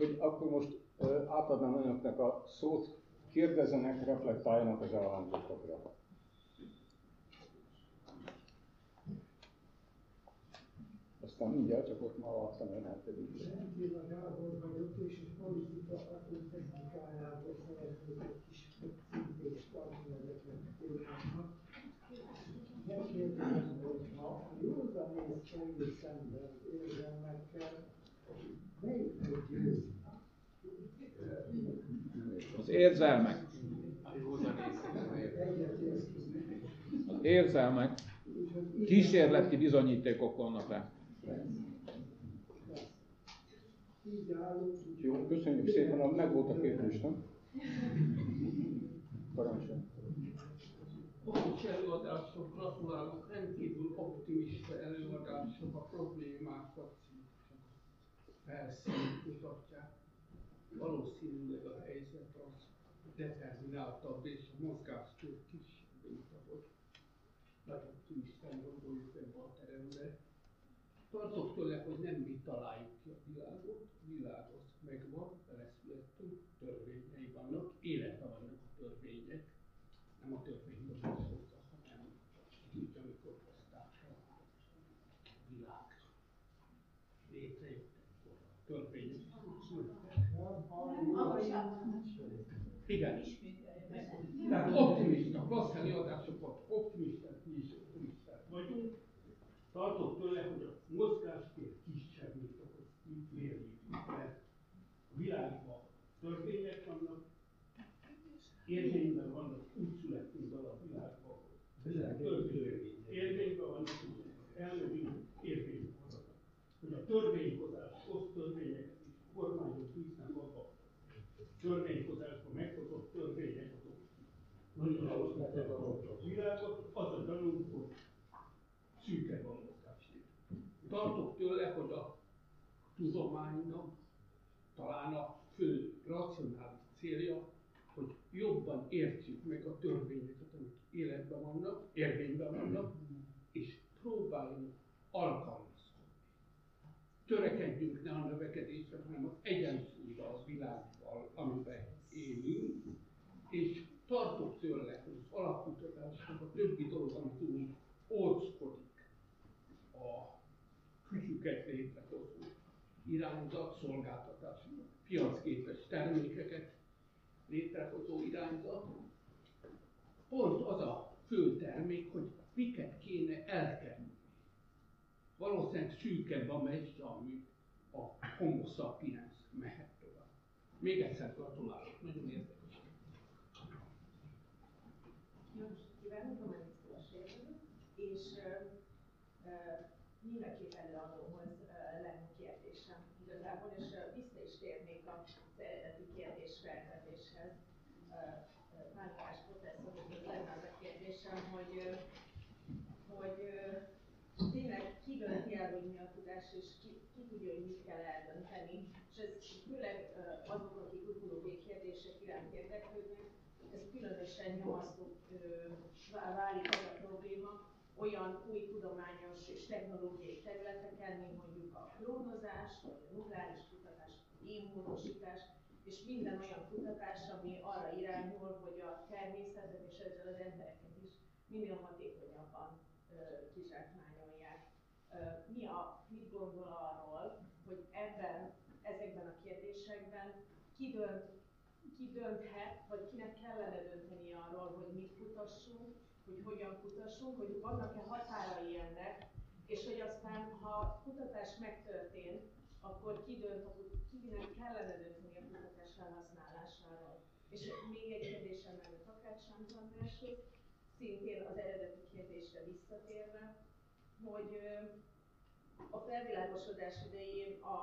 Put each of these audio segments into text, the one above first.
Úgyhogy akkor most átadnám önöknek a szót, kérdezzenek, reflektáljanak az elhangzottakra. Aztán mindjárt csak ott láttam ön hetedik. Rendkívül Gábor vagyok, és a politika technikájából szeretnék egy kis szintést adni ezeknek a témáknak. Megkérdezem, hogy ha a józanész személy érzelmek. Az érzelmek kísérleti bizonyítékok vannak rá. Jó, köszönjük szépen, meg volt a kérdés, nem? Parancsolj. Okos előadások, gratulálok, rendkívül optimista előadások, a problémákat felszínt mutatják. Valószínűleg a determináltabb és a mozgástőr kis, mint ahogy nagy optimistán gondoljuk ebbe a terembe. Tartok tőle, hogy nem mi találjuk ki a világot, a világ az megvan, beleszülettünk, törvényei vannak, életben vannak a törvények, nem a törvényhozás hozza, hanem úgy, amikor hozták a világ létrejött, akkor a törvények születtek. Igen. Tehát optimista, klassz előadások volt, optimisták, mi is optimisták vagyunk. Tartok tőle, hogy a mozgástér kisebb, mint ahogy mit mérjük, mert a világban törvények vannak, érvényben vannak, úgy születtünk bele a világba, törvények érvényben vannak, elmegyünk, érvényben vannak. Hogy a törvényhozás hoz törvényeket is, a kormányok bíznak abba, törvényhozásban meghozott törvények azok nagyon alapvetően a világot, az a gyanunk, hogy szűkebb a mozgástér. Tartok tőle, hogy a tudománynak talán a fő racionális célja, hogy jobban értsük meg a törvényeket, amik életben vannak, érvényben vannak, és próbáljunk alkalmazni. Törekedjünk ne a növekedésre, hanem az egyensúlyra a világgal, amiben élünk, és tartok tőle, hogy az alapkutatásnak a többi dolog, amit úgy óckodik a kütyüket létrehozó irányzat, szolgáltatás, piacképes termékeket létrehozó irányzat. Pont az a fő termék, hogy miket kéne elkerülni. Valószínűleg szűkebb a megy, ami a homo sapiens mehet tovább. Még egyszer gratulálok, nagyon érdekes. 2008-tól válik a probléma olyan új tudományos és technológiai területeken, mint mondjuk a klónozás, vagy a nukleáris kutatás, a és minden olyan kutatás, ami arra irányul, hogy a természetet és ezzel az embereket is minél hatékonyabban kizsákmányolják. Mi a, mit gondol arról, hogy ebben, ezekben a kérdésekben ki dönt dönthet, vagy kinek kellene dönteni arról, hogy mit kutassunk, hogy hogyan kutassunk, hogy vannak-e határai ennek, és hogy aztán, ha kutatás megtörtént, akkor ki dönt, kinek kellene dönteni a kutatás felhasználásáról. És még egy kérdésem lenne Takács Andráshoz, szintén az eredeti kérdésre visszatérve, hogy a felvilágosodás idején a,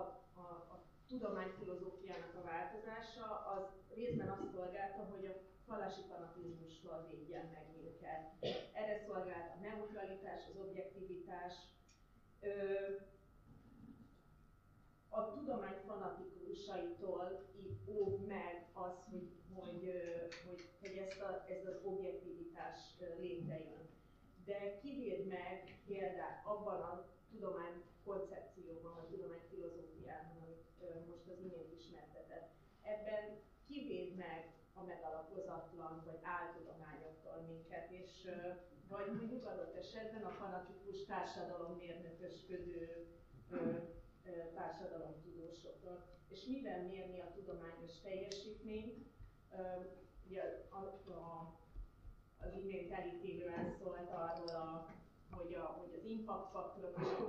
a, a, a tudományfilozófiának a változása az részben azt szolgálta, hogy a vallási fanatizmustól védjen meg minket. Erre szolgált a neutralitás, az objektivitás. A tudomány fanatikusaitól óv meg az, hogy, hogy, hogy, hogy ezt, a, ez az objektivitás létrejön. De kivéd meg például abban a tudomány koncepcióban, vagy tudomány filozófiában, most az imént ebben kivéd meg a megalapozatlan vagy áltudományoktól minket, és vagy mondjuk adott esetben a fanatikus társadalommérnökösködő társadalomtudósoktól. És mivel mérni a tudományos teljesítményt? Ugye a, a, az imént elítélően szólt arról, a, hogy, a, hogy az impact faktorok és a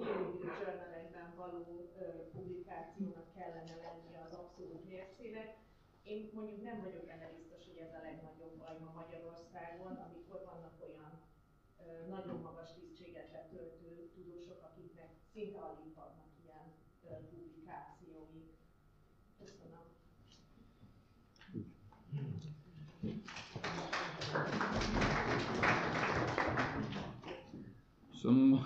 journalekben való ö, publikációnak kellene lennie az abszolút mércének. Én mondjuk nem vagyok benne biztos, hogy ez a legnagyobb baj ma Magyarországon, amikor vannak olyan ö, nagyon magas tisztséget letöltő tudósok, akiknek szinte alig vannak ilyen ö, publikációi. Köszönöm. Köszönöm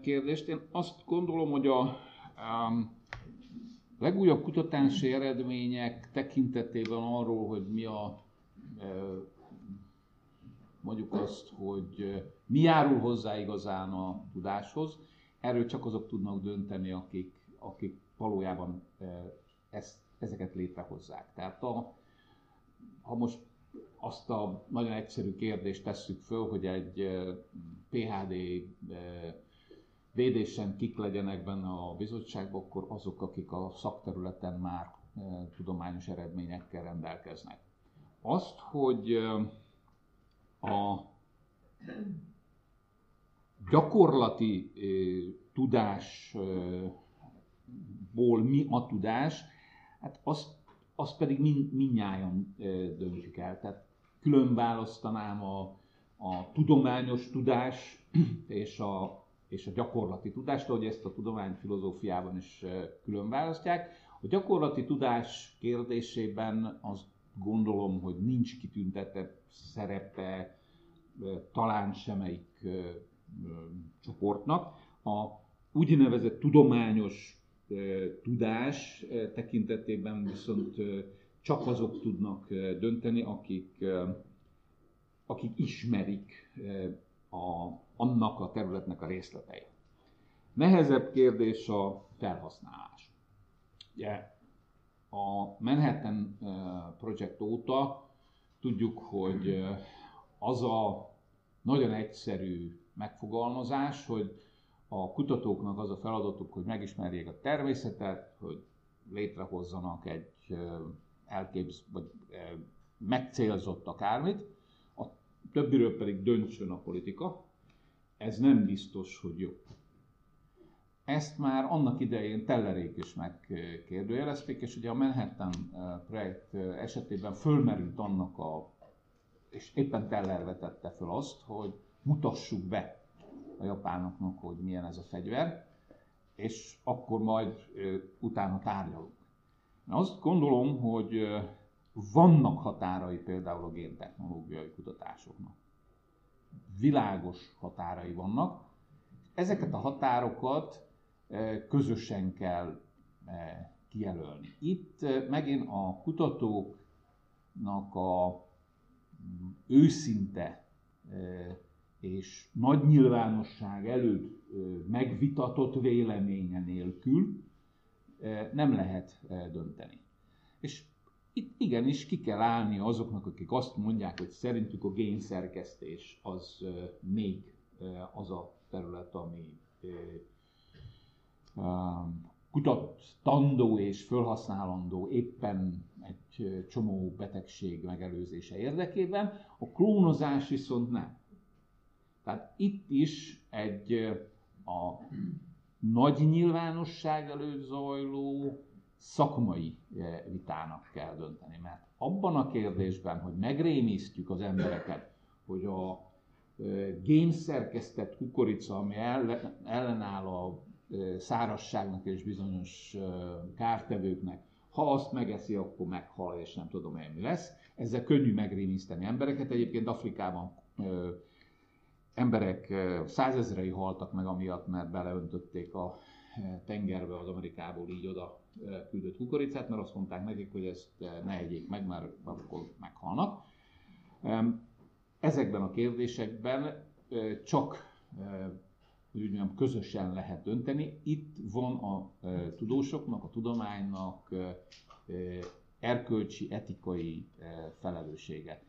kérdést. Én azt gondolom, hogy a um, legújabb kutatási eredmények tekintetében arról, hogy mi a mondjuk azt, hogy mi járul hozzá igazán a tudáshoz, erről csak azok tudnak dönteni, akik, akik valójában ezt, ezeket létrehozzák. Tehát a, ha most azt a nagyon egyszerű kérdést tesszük föl, hogy egy PHD védésen kik legyenek benne a bizottságban, akkor azok, akik a szakterületen már tudományos eredményekkel rendelkeznek. Azt, hogy a gyakorlati tudásból mi a tudás, hát azt, azt pedig mind, mindnyájan döntjük el. Tehát külön választanám a, a tudományos tudás és a, és a gyakorlati tudást, ahogy ezt a tudományfilozófiában is külön választják. A gyakorlati tudás kérdésében azt gondolom, hogy nincs kitüntetett szerepe talán semmelyik csoportnak. A úgynevezett tudományos tudás tekintetében viszont csak azok tudnak dönteni, akik, akik ismerik a, annak a területnek a részleteit. Nehezebb kérdés a felhasználás. Ugye, a Manhattan Project óta tudjuk, hogy az a nagyon egyszerű megfogalmazás, hogy a kutatóknak az a feladatuk, hogy megismerjék a természetet, hogy létrehozzanak egy elképz, vagy megcélzott akármit, a többiről pedig döntsön a politika, ez nem biztos, hogy jó. Ezt már annak idején Tellerék is megkérdőjelezték, és ugye a Manhattan projekt esetében fölmerült annak a, és éppen Teller vetette föl azt, hogy mutassuk be a japánoknak, hogy milyen ez a fegyver, és akkor majd utána tárgyalunk. Azt gondolom, hogy vannak határai például a géntechnológiai kutatásoknak. Világos határai vannak. Ezeket a határokat közösen kell kijelölni. Itt megint a kutatóknak a őszinte és nagy nyilvánosság előtt megvitatott véleménye nélkül nem lehet dönteni. És itt igenis ki kell állni azoknak, akik azt mondják, hogy szerintük a génszerkesztés az még az a terület, ami kutatandó és felhasználandó éppen egy csomó betegség megelőzése érdekében, a klónozás viszont nem. Tehát itt is egy a nagy nyilvánosság előtt zajló szakmai vitának kell dönteni. Mert abban a kérdésben, hogy megrémisztjük az embereket, hogy a génszerkesztett kukorica, ami ellenáll a szárasságnak és bizonyos kártevőknek, ha azt megeszi, akkor meghal, és nem tudom én mi lesz. Ezzel könnyű megrémiszteni embereket. Egyébként Afrikában emberek százezrei haltak meg amiatt, mert beleöntötték a tengerbe az Amerikából így oda küldött kukoricát, mert azt mondták nekik, hogy ezt ne egyék meg, mert akkor meghalnak. Ezekben a kérdésekben csak hogy úgy mondjam, közösen lehet dönteni. Itt van a tudósoknak, a tudománynak erkölcsi, etikai felelőssége.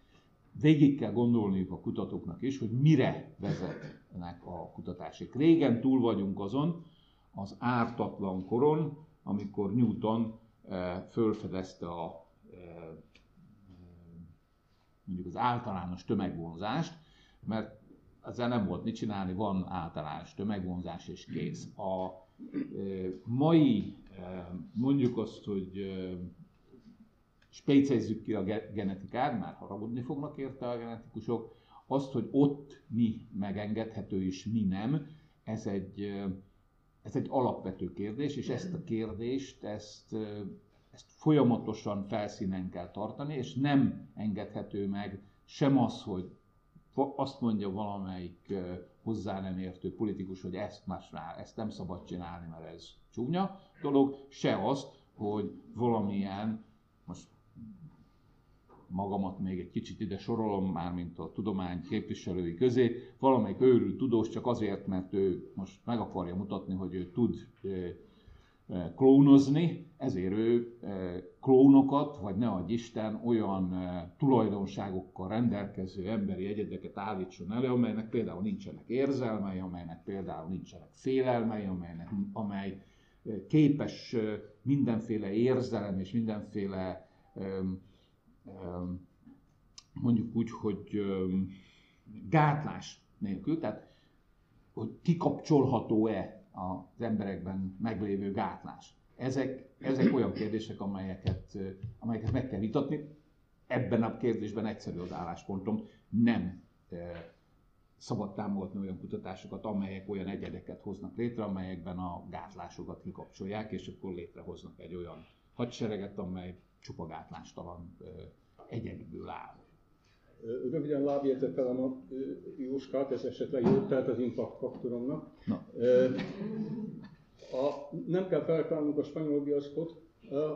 Végig kell gondolniuk a kutatóknak is, hogy mire vezetnek a kutatások. Régen túl vagyunk azon, az ártatlan koron, amikor Newton fölfedezte a mondjuk az általános tömegvonzást, mert ezzel nem volt mit csinálni, van általános tömegvonzás és kész. A mai, mondjuk azt, hogy spécezzük ki a genetikát, már haragudni fognak érte a genetikusok, azt, hogy ott mi megengedhető és mi nem, ez egy, ez egy alapvető kérdés, és ezt a kérdést, ezt, ezt folyamatosan felszínen kell tartani, és nem engedhető meg sem az, hogy azt mondja valamelyik hozzá nem értő politikus, hogy ezt más rá, ezt nem szabad csinálni, mert ez csúnya dolog, se azt, hogy valamilyen, most magamat még egy kicsit ide sorolom, már mint a tudomány képviselői közé, valamelyik őrült tudós csak azért, mert ő most meg akarja mutatni, hogy ő tud klónozni, ezért ő klónokat, vagy ne adj Isten, olyan tulajdonságokkal rendelkező emberi egyedeket állítson elő, amelynek például nincsenek érzelmei, amelynek például nincsenek félelmei, amelynek, amely képes mindenféle érzelem és mindenféle mondjuk úgy, hogy gátlás nélkül, tehát hogy kikapcsolható-e az emberekben meglévő gátlás. Ezek, ezek olyan kérdések, amelyeket, amelyeket meg kell vitatni. Ebben a kérdésben egyszerű az álláspontom. Nem szabad támogatni olyan kutatásokat, amelyek olyan egyedeket hoznak létre, amelyekben a gátlásokat kikapcsolják, és akkor létrehoznak egy olyan hadsereget, amely csupa gátlástalan egyedből áll. Röviden lábjegyzetelem a Jóskát, ez esetleg jó, tehát az impact faktoromnak. Na. A, nem kell feltalálnunk a spanyol biaszkot,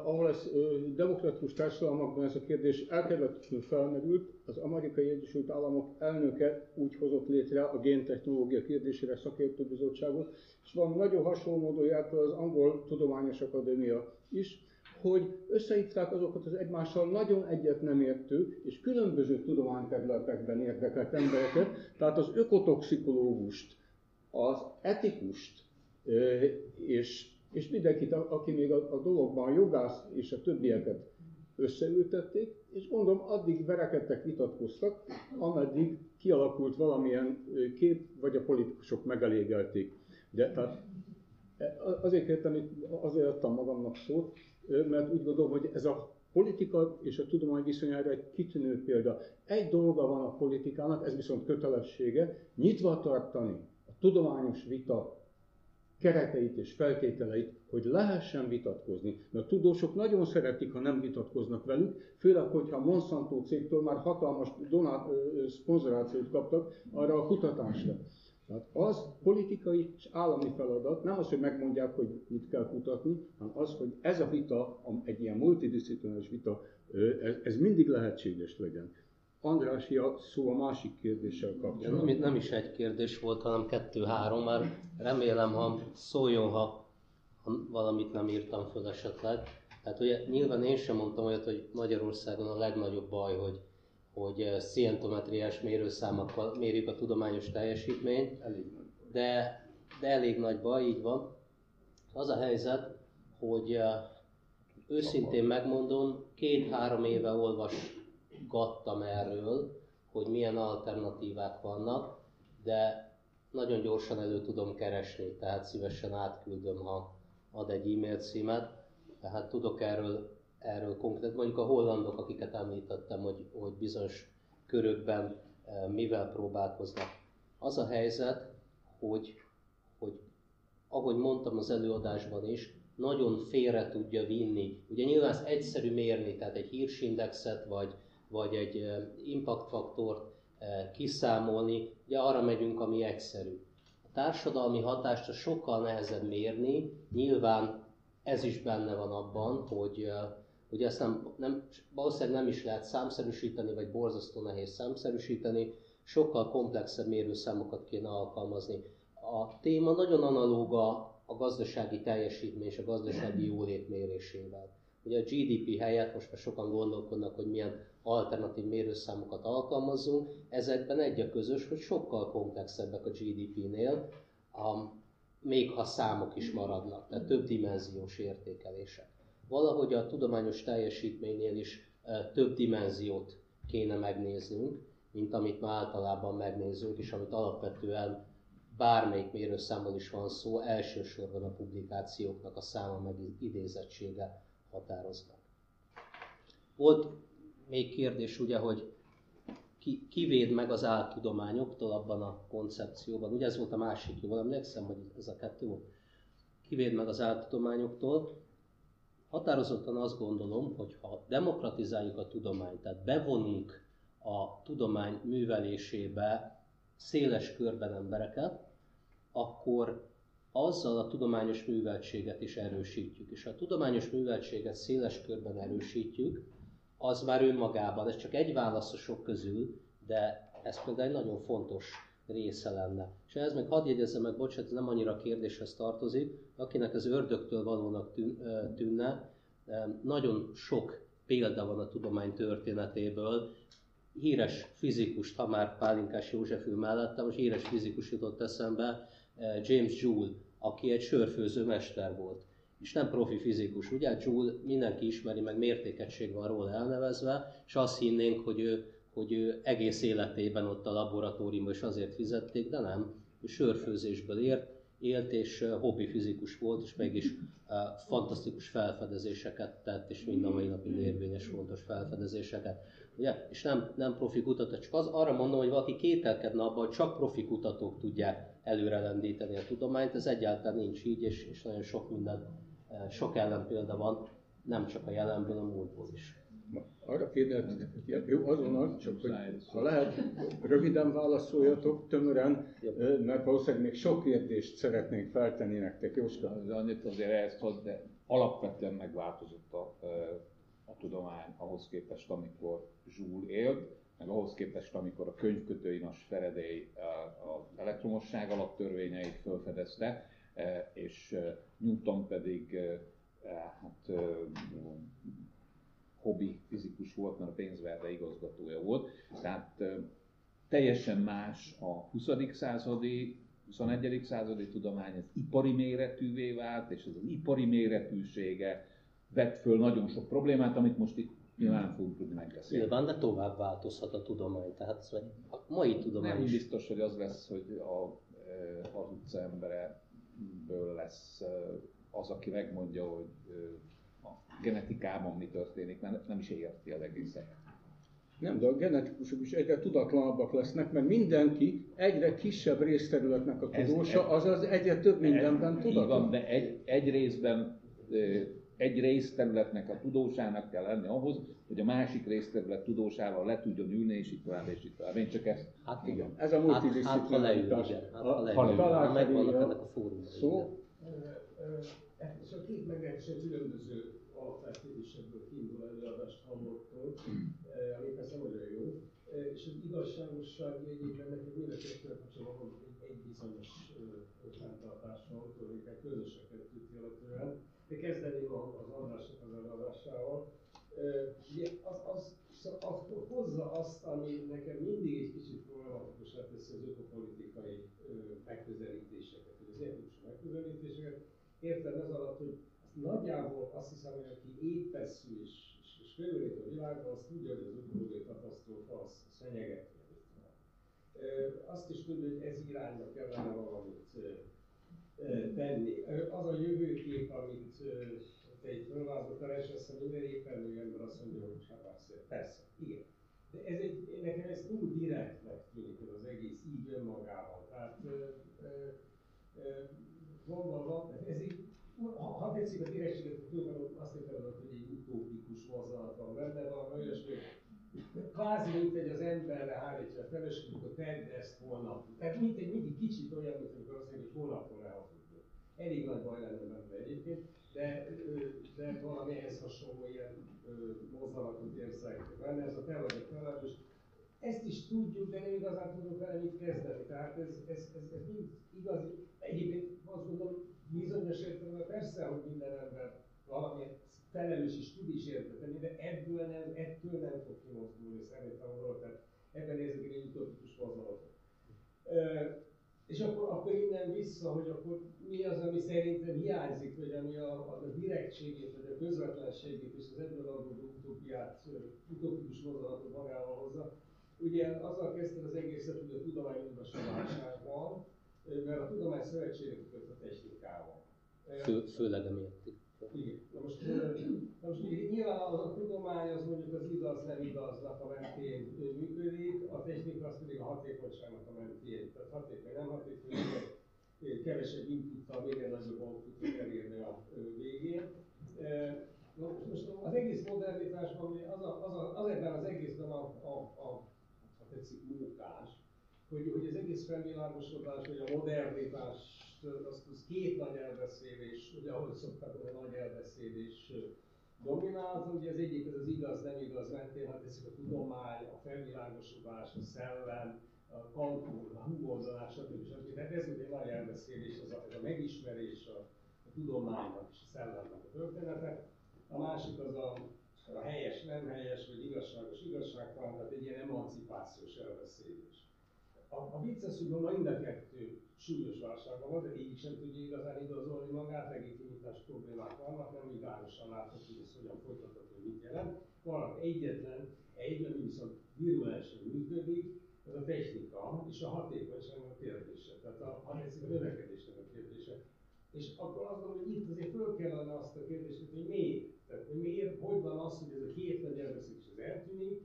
ahol ez demokratikus társadalmakban ez a kérdés elkerülhetetlenül felmerült, az Amerikai Egyesült Államok elnöke úgy hozott létre a géntechnológia kérdésére szakértőbizottságot, és van nagyon hasonló módon járt az Angol Tudományos Akadémia is, hogy összehívták azokat az egymással nagyon egyet nem értő és különböző tudományterületekben érdekelt embereket, tehát az ökotoxikológust, az etikust, és, és mindenkit, aki még a, a dologban, a jogász és a többieket összeültették, és gondolom addig verekedtek, vitatkoztak, ameddig kialakult valamilyen kép, vagy a politikusok megelégelték. De tehát e, azért kértem, azért adtam magamnak szót, mert úgy gondolom, hogy ez a politika és a tudomány viszonyára egy kitűnő példa. Egy dolga van a politikának, ez viszont kötelessége, nyitva tartani a tudományos vita kereteit és feltételeit, hogy lehessen vitatkozni. Mert a tudósok nagyon szeretik, ha nem vitatkoznak velük, főleg, hogyha Monsanto cégtől már hatalmas donát, szponzorációt kaptak arra a kutatásra. Tehát az politikai és állami feladat, nem az, hogy megmondják, hogy mit kell kutatni, hanem az, hogy ez a vita, egy ilyen multidisziplináris vita, ez mindig lehetséges legyen. András, a szó a másik kérdéssel kapcsolatban. Nem, nem is egy kérdés volt, hanem kettő-három, már remélem, ha szóljon, ha, ha valamit nem írtam föl esetleg. Tehát ugye nyilván én sem mondtam olyat, hogy Magyarországon a legnagyobb baj, hogy hogy eh, szientometriás mérőszámokkal mérjük a tudományos teljesítményt, elég de, de elég nagy baj, így van. Az a helyzet, hogy eh, őszintén megmondom, két-három éve olvasgattam erről, hogy milyen alternatívák vannak, de nagyon gyorsan elő tudom keresni, tehát szívesen átküldöm, ha ad egy e-mail címet. Tehát tudok erről erről konkrét, mondjuk a hollandok, akiket említettem, hogy, hogy bizonyos körökben eh, mivel próbálkoznak. Az a helyzet, hogy, hogy ahogy mondtam az előadásban is, nagyon félre tudja vinni. Ugye nyilván ez egyszerű mérni, tehát egy hírsindexet vagy, vagy egy eh, impact faktort eh, kiszámolni, ugye arra megyünk, ami egyszerű. A társadalmi hatást sokkal nehezebb mérni, nyilván ez is benne van abban, hogy Ugye ezt nem, nem, valószínűleg nem is lehet számszerűsíteni, vagy borzasztó nehéz számszerűsíteni, sokkal komplexebb mérőszámokat kéne alkalmazni. A téma nagyon analóga a gazdasági teljesítmény és a gazdasági jólét mérésével. Ugye a GDP helyett most már sokan gondolkodnak, hogy milyen alternatív mérőszámokat alkalmazzunk. Ezekben egy a közös, hogy sokkal komplexebbek a GDP-nél, a, még ha számok is maradnak, tehát több dimenziós értékelések. Valahogy a tudományos teljesítménynél is e, több dimenziót kéne megnéznünk, mint amit már általában megnézünk, és amit alapvetően bármelyik mérőszámmal is van szó, elsősorban a publikációknak a száma meg idézettsége határoz meg. Volt még kérdés ugye, hogy ki, ki véd meg az áltudományoktól abban a koncepcióban. Ugye ez volt a másik, jól emlékszem, hogy ez a kettő volt. Ki véd meg az áltudományoktól. Határozottan azt gondolom, hogy ha demokratizáljuk a tudományt, tehát bevonunk a tudomány művelésébe széles körben embereket, akkor azzal a tudományos műveltséget is erősítjük. És ha a tudományos műveltséget széles körben erősítjük, az már önmagában, ez csak egy válasz a sok közül, de ez például egy nagyon fontos része lenne. És ez meg hadd jegyezzem meg, bocsánat, ez nem annyira kérdéshez tartozik, akinek az ördögtől valónak tűnne, nagyon sok példa van a tudomány történetéből, híres fizikus, ha már Pálinkás József ül mellettem, most híres fizikus jutott eszembe, James Joule, aki egy sörfőző mester volt és nem profi fizikus. Ugye Joule mindenki ismeri, meg mértékegység van róla elnevezve, és azt hinnénk, hogy ő, hogy ő egész életében ott a laboratóriumban is azért fizették, de nem. Ő sörfőzésből ért, élt, és hobbi fizikus volt, és mégis fantasztikus felfedezéseket tett, és mind a mai napig érvényes fontos felfedezéseket. Ugye? És nem, nem profi kutató, csak az, arra mondom, hogy valaki kételkedne abban, hogy csak profi kutatók tudják előrelendíteni a tudományt, ez egyáltalán nincs így, és, és nagyon sok minden sok ellenpélda van, nem csak a jelenből, a múltból is. Arra kérdezem, jó, azonnal, csak hogy ha lehet, röviden válaszoljatok, tömören, mert valószínűleg még sok kérdést szeretnénk feltenni nektek. Jóska? Az annyit azért ehhez, hogy alapvetően megváltozott a, a tudomány ahhoz képest, amikor Zsúl élt, meg ahhoz képest, amikor a könyvkötői Nas Feredély az elektromosság alaptörvényeit felfedezte, és Newton pedig hát, hobbi fizikus volt, mert a pénzverde igazgatója volt. Tehát teljesen más a 20. századi, 21. századi tudomány, ez ipari méretűvé vált, és ez az ipari méretűsége vett föl nagyon sok problémát, amit most itt nyilván fogunk tudni megbeszélni. Nyilván, de tovább változhat a tudomány, tehát a mai tudomány Nem is. biztos, hogy az lesz, hogy a, az utca embere ből lesz az, aki megmondja, hogy genetikában mi történik, mert nem is érti az egészet. Nem, de a genetikusok is egyre tudatlanabbak lesznek, mert mindenki egyre kisebb részterületnek a tudósa, azaz egyre több mindenben tudatlan. Van, de egy, egy részben egy részterületnek a tudósának kell lenni ahhoz, hogy a másik részterület tudósával le tudjon ülni, és itt tovább, és itt tovább. Én csak ezt... Hát igen. Ez a multidisziplinaritás. Hát, hát, ha leül, ha megvannak ennek a fórumai. Szó? A két meglehetősen különböző alapfeltétésekből kiindul előadást hallottunk, ami persze nagyon jó. És az igazságosság jegyében nekünk mind a kettőnek kapcsolatban egy, egy bizonyos fenntartással, tulajdonképpen közös a kettőt illetően de kezdeném az Andrásnak az előadásával. Az, az, az, hozza azt, ami nekem mindig egy kicsit problematikusá teszi az ökopolitikai megközelítéseket, az ilyen megközelítéseket. Értem ez alatt, hogy nagyjából azt hiszem, hogy aki épeszű és, és, és a világban, az tudja, hogy az ökológiai katasztrófa az, fenyeget. Azt is tudja, hogy ez irányba kellene valamit tenni. Az a jövőkép, amit te itt fölvázoltál, és azt hiszem minden éppen ember azt mondja, hogy hát persze, persze, igen. De ez egy, nekem ez túl direktnek tűnik az egész így önmagában. Tehát gondolva, ez így, ha, tetszik a direktséget, azt értem, hogy egy utópikus mozzanat van benne, valami olyasmi, kvázi mint egy az emberre hárítja a feleség, akkor tedd ezt holnap. Tehát mint egy mindig kicsit olyan, mint amikor azt mondja, hogy holnapról elhazudni. Elég nagy baj lenne benne egyébként, de, de valami ehhez hasonló ilyen mozdulatot érzek benne, ez a te vagy a felelős. Ezt is tudjuk, de nem igazán tudunk vele mit kezdeni. Tehát ez, ez, ez, ez mind igazi. Egyébként azt gondolom, bizonyos értelemben persze, hogy minden ember valamilyen felelős és tud is értetni, de ebből nem, ettől nem fog kimozdulni szerintem a tehát ebben nézzük egy utopikus mozdulatot. És akkor, akkor innen vissza, hogy akkor mi az, ami szerintem hiányzik, vagy ami a, a, a direktségét, vagy a közvetlenségét és az ebből adódó utópiát, utopikus mozdulatot magával hozza. Ugye azzal kezdte az egészet, hogy a tudomány van, mert a tudomány szövetségre kötött a technikával. Fő, főleg emiatt. Igen. Na most, na most nyilván az a tudomány az mondjuk az igaz, nem igaznak a mentén működik, a technika az pedig a hatékonyságnak a mentén. Tehát hatékony, nem hatékony, kevesebb inputtal minél nagyobb outputot elérni a végén. Most az egész modernitásban, az, a, az, a, az ebben az egészben a, a, a, a tetszik munkás, hogy, hogy az egész felvilágosodás, vagy a modernitás, az, az két nagy elbeszélés, ugye ahogy szokták, hogy a nagy elbeszélés dominál, ugye az egyik az az igaz, nem igaz mentén, hát teszik a tudomány, a felvilágosodás, a szellem, a kantúr, a húgózolás, stb. stb. Tehát ez ugye nagy elbeszélés, az a, ez a megismerés a, a tudománynak és a szellemnek a története. A másik az a, a helyes, nem helyes, vagy igazságos, igazságtalan, tehát egy ilyen emancipációs elbeszélés. A, a hogy mind a kettő súlyos válságban van, de így sem tudja igazán igazolni magát, legitimitás problémák vannak, nem világosan látható, hogy ez hogyan folytatható, mit jelent. Vannak egyetlen, egy, ami viszont virulensen működik, ez a technika és a hatékonyságnak a kérdése, tehát a, a, a növekedésnek a kérdése. És akkor azt gondolom, hogy itt azért föl kellene azt a kérdést, hogy miért? Tehát hogy miért, hogy van az, hogy ez a két nagy elveszés az eltűnik,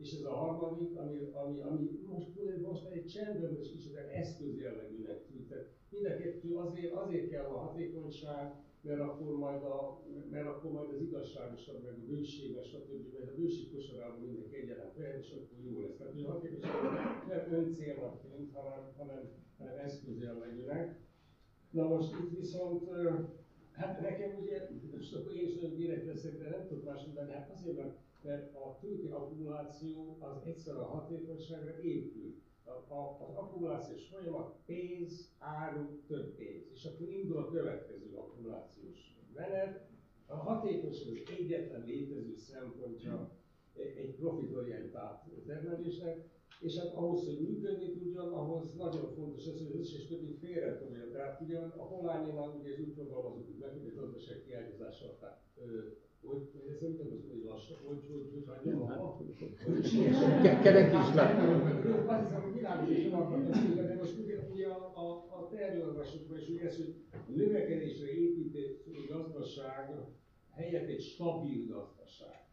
és ez a harmadik, ami, ami, ami most, most egy csendben, és kicsit eszközjellegűnek tűnt. Tehát mind a kettő azért, azért kell a hatékonyság, mert akkor majd, a, mert akkor majd az igazságosabb, meg a bőséges, stb. mert a bőség kosarában mindenki egyaránt vehet, és akkor jó lesz. Tehát, hogy a hatékonyság nem öncélnak tűnt, hanem, hanem, hanem eszközjellegűnek. Na most itt viszont, hát nekem ugye, most akkor én is nagyon direkt leszek, de nem tudok más mondani, hát azért, mert mert a tőke akkumuláció az egyszer a hatékonyságra épül. A, a, az akkumulációs folyamat pénz, áru, több pénz. És akkor indul a következő akkumulációs menet. A hatékonyság az egyetlen létező szempontja egy profitorientált termelésnek, és hát ahhoz, hogy működni tudjon, ahhoz nagyon fontos az, hogy az összes többit félre tudja. Tehát ugyan a Holányinak ugye ez úgy fogalmazódik meg, hogy a gazdaság alatt hogy nem az, hogy lassan, hogy, hogy, hogy hagyjam a Kerek is. Azt hiszem, hogy világosan akartam de most ugye a, a, a terjolvasokban is ugye ez, hogy növekedésre épített gazdaság helyett egy stabil gazdaság.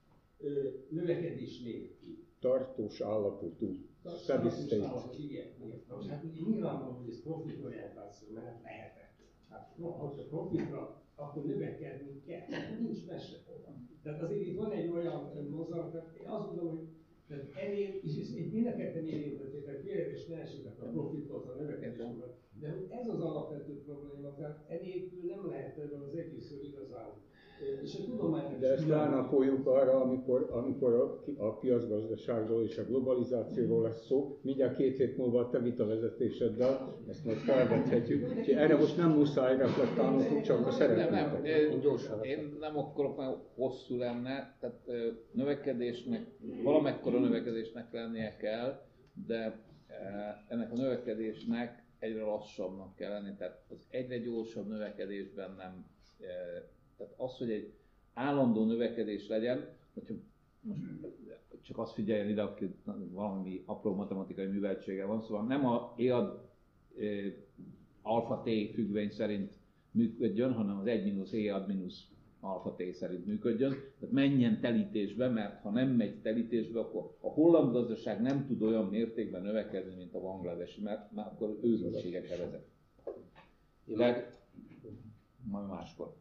Növekedés nélkül. Tartós állapotú. Steady state. Igen, igen. Most hát ugye nyilvánvaló, hogy ez profitorientáció, mert lehetett. Hát, no, ha profitra akkor növekedni kell. Nincs mese. Tehát azért itt van egy olyan mozgalom, tehát én azt gondolom, hogy tehát ennél, és ezt mind a ketten érintettétek, félreves ne esetek a profitot, a növekedésről, de ez az alapvető probléma, tehát enélkül nem lehet erről az egészről igazán és a tudománynak De ezt ránapoljuk arra, amikor, amikor a, a piacgazdaságról és a globalizációról lesz szó, mindjárt két hét múlva a te vezetéseddel, ezt majd felvethetjük. Úgyhogy erre most nem muszáj reflektálnunk, csak a szeretnétek. Nem, nem, én, gyorsan. én nem akarok, mert hosszú lenne, tehát növekedésnek, valamekkora növekedésnek lennie kell, de ennek a növekedésnek egyre lassabbnak kell lenni, tehát az egyre gyorsabb növekedésben nem tehát az, hogy egy állandó növekedés legyen, hogyha most csak azt figyeljen ide, aki valami apró matematikai műveltsége van, szóval nem a EAD e, alfa t függvény szerint működjön, hanem az 1 mínusz EAD mínusz alfa t szerint működjön. Tehát menjen telítésbe, mert ha nem megy telítésbe, akkor a holland gazdaság nem tud olyan mértékben növekedni, mint a bangladesi, mert már akkor őzültségekre vezet. De majd máskor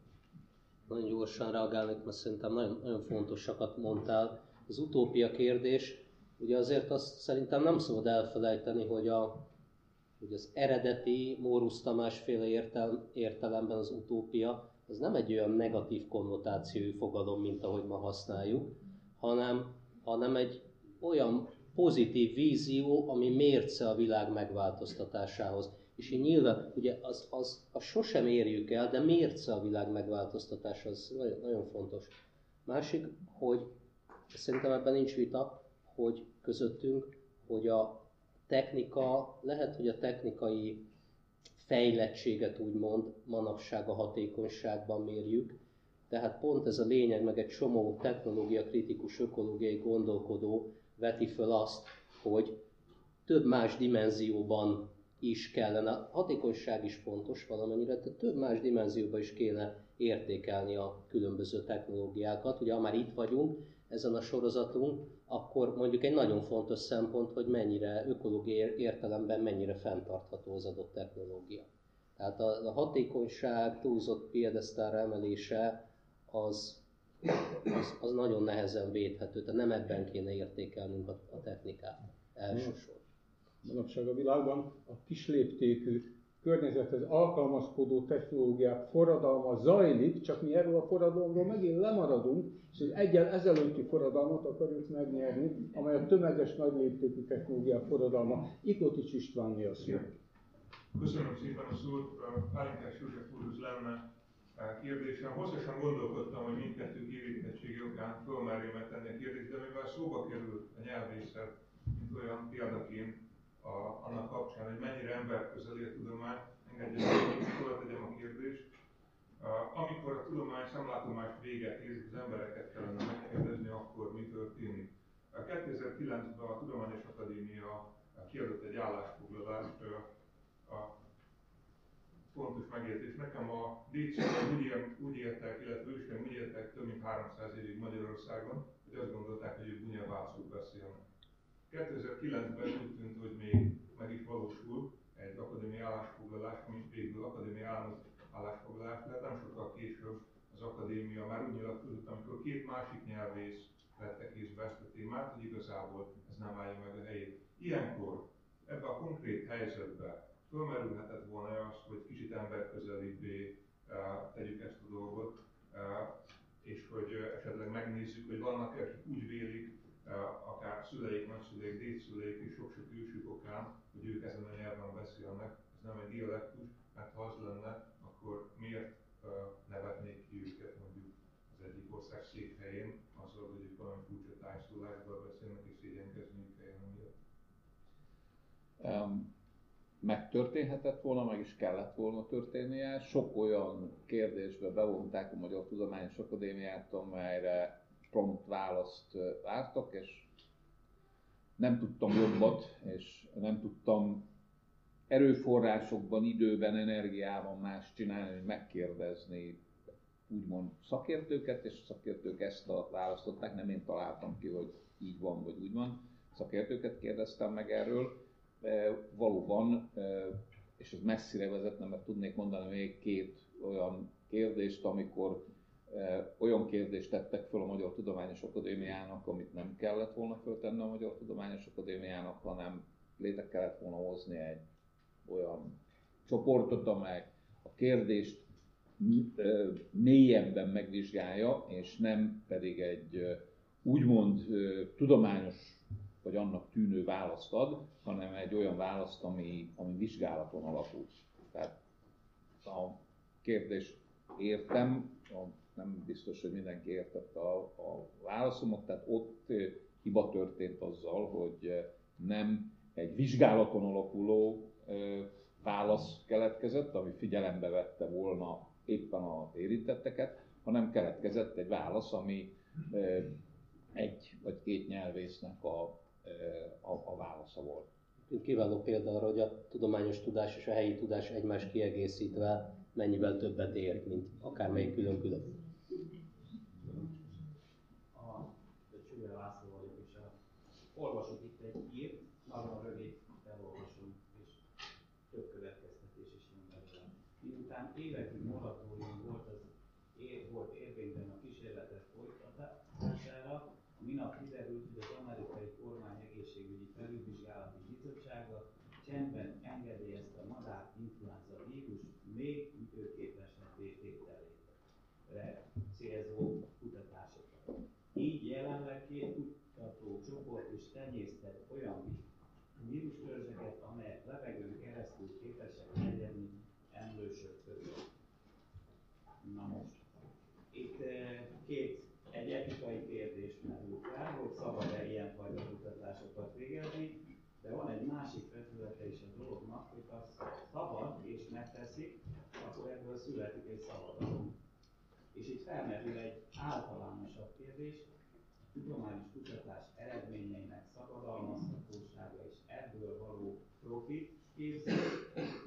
nagyon gyorsan reagálnék, mert szerintem nagyon, nagyon fontosakat mondtál. Az utópia kérdés, ugye azért azt szerintem nem szabad elfelejteni, hogy, a, hogy az eredeti Mórusz Tamás féle értel, értelemben az utópia, az nem egy olyan negatív konnotációjú fogalom, mint ahogy ma használjuk, hanem, hanem egy olyan pozitív vízió, ami mérce a világ megváltoztatásához és így nyilván, ugye az, az, az sosem érjük el, de mérce a világ megváltoztatása, az nagyon, nagyon fontos. Másik, hogy szerintem ebben nincs vita, hogy közöttünk, hogy a technika, lehet, hogy a technikai fejlettséget úgymond manapság a hatékonyságban mérjük, tehát pont ez a lényeg, meg egy csomó technológia kritikus ökológiai gondolkodó veti föl azt, hogy több más dimenzióban is kellene, a hatékonyság is fontos valamennyire, de több más dimenzióban is kéne értékelni a különböző technológiákat. Ugye, ha már itt vagyunk, ezen a sorozatunk, akkor mondjuk egy nagyon fontos szempont, hogy mennyire ökológiai értelemben mennyire fenntartható az adott technológia. Tehát a, a hatékonyság túlzott piedesztára emelése az, az, az nagyon nehezen védhető, tehát nem ebben kéne értékelnünk a, a technikát elsősorban. Manapság a világban a kisléptékű környezethez alkalmazkodó technológiák forradalma zajlik, csak mi erről a forradalomról megint lemaradunk, és egy egyel ezelőtti forradalmat akarjuk megnyerni, amely a tömeges nagy léptékű technológiák forradalma. Ikotics Istvánni a szó. Köszönöm szépen a szót. Pálinkás József úrhoz lenne kérdésem. Hosszasan gondolkodtam, hogy mindkettők érintettségi okán fölmerjem tenni a kérdést, de mivel szóba került a nyelvészet, mint olyan példaként a, annak kapcsán, hogy mennyire ember közeli a tudomány, engedjen, hogy föltegyem a kérdést. Amikor a tudomány szemlátomást véget ér, az embereket kellene megkérdezni, akkor mi történik? 2009-ben a Tudományos Akadémia kiadott egy állásfoglalást a fontos megértés. Nekem a Décsivel úgy, úgy értek, illetve őskeim úgy értek több mint 300 évig Magyarországon, hogy azt gondolták, hogy ők bunyaválszót beszélnek. 2009-ben úgy tűnt, hogy még meg is valósul egy akadémiai állásfoglalás, ami végül akadémiai állásfoglalás lett, nem sokkal később az akadémia már úgy nyilatkozott, amikor két másik nyelvész vette kézbe ezt a témát, hogy igazából ez nem állja meg a helyét. Ilyenkor, ebben a konkrét helyzetben fölmerülhetett volna az, hogy kicsit emberközelibbé uh, tegyük ezt a dolgot, uh, és hogy uh, esetleg megnézzük, hogy vannak akik úgy vélik, akár szüleik, nagyszüleik, dédszüleik és sok-sok ősük okán, hogy ők ezen a nyelven beszélnek. Ez nem egy dialektus, mert ha az lenne, akkor miért nevetnék ki őket mondjuk az egyik ország székhelyén, azzal, hogy ők valami furcsa tájszólásból beszélnek, és szégyenkezniük kelljen amiatt. Um, megtörténhetett volna, meg is kellett volna történnie. Sok olyan kérdésbe bevonták a Magyar Tudományos Akadémiát, amelyre prompt választ vártak, és nem tudtam jobbat, és nem tudtam erőforrásokban, időben, energiában más csinálni, hogy megkérdezni úgymond szakértőket, és szakértők ezt a választották, nem én találtam ki, hogy így van, vagy úgy van. Szakértőket kérdeztem meg erről. E, valóban, e, és ez messzire vezetne, mert tudnék mondani még két olyan kérdést, amikor olyan kérdést tettek föl a Magyar Tudományos Akadémiának, amit nem kellett volna föltenni a Magyar Tudományos Akadémiának, hanem létre kellett volna hozni egy olyan csoportot, amely a kérdést mélyebben megvizsgálja, és nem pedig egy úgymond tudományos vagy annak tűnő választ ad, hanem egy olyan választ, ami, ami vizsgálaton alapul. Tehát a kérdést értem, a nem biztos, hogy mindenki értette a, a válaszomat, tehát ott hiba történt azzal, hogy nem egy vizsgálaton alapuló válasz keletkezett, ami figyelembe vette volna éppen az érintetteket, hanem keletkezett egy válasz, ami egy vagy két nyelvésznek a, a, a válasza volt. Kiváló példa arra, hogy a tudományos tudás és a helyi tudás egymás kiegészítve mennyivel többet ér, mint akármelyik külön-külön. Olvasok itt egy írt, nagyon rövid, elolvasom, és több következtetés is jön belőle. Miután évekig moratórium volt, az ér, volt érvényben a kísérletek folytatására, a minap kiderült, hogy az amerikai kormány egészségügyi felülvizsgálati bizottsága csendben engedélyezte a madár influenza vírus még működképesnek tételére célzó kutatásokat. Így jelenleg két csoport is tenyésztett olyan vírustörzseket, amelyek levegőn keresztül képesek legyen emlősök között. Na most, itt két egyet egy másik vetülete is a dolognak, hogy az szabad és megteszik, akkor ebből születik egy szabadalom. És itt felmerül egy általánosabb kérdés, tudományos kutatás eredményeinek szabadalmazhatósága és ebből való profit képzés,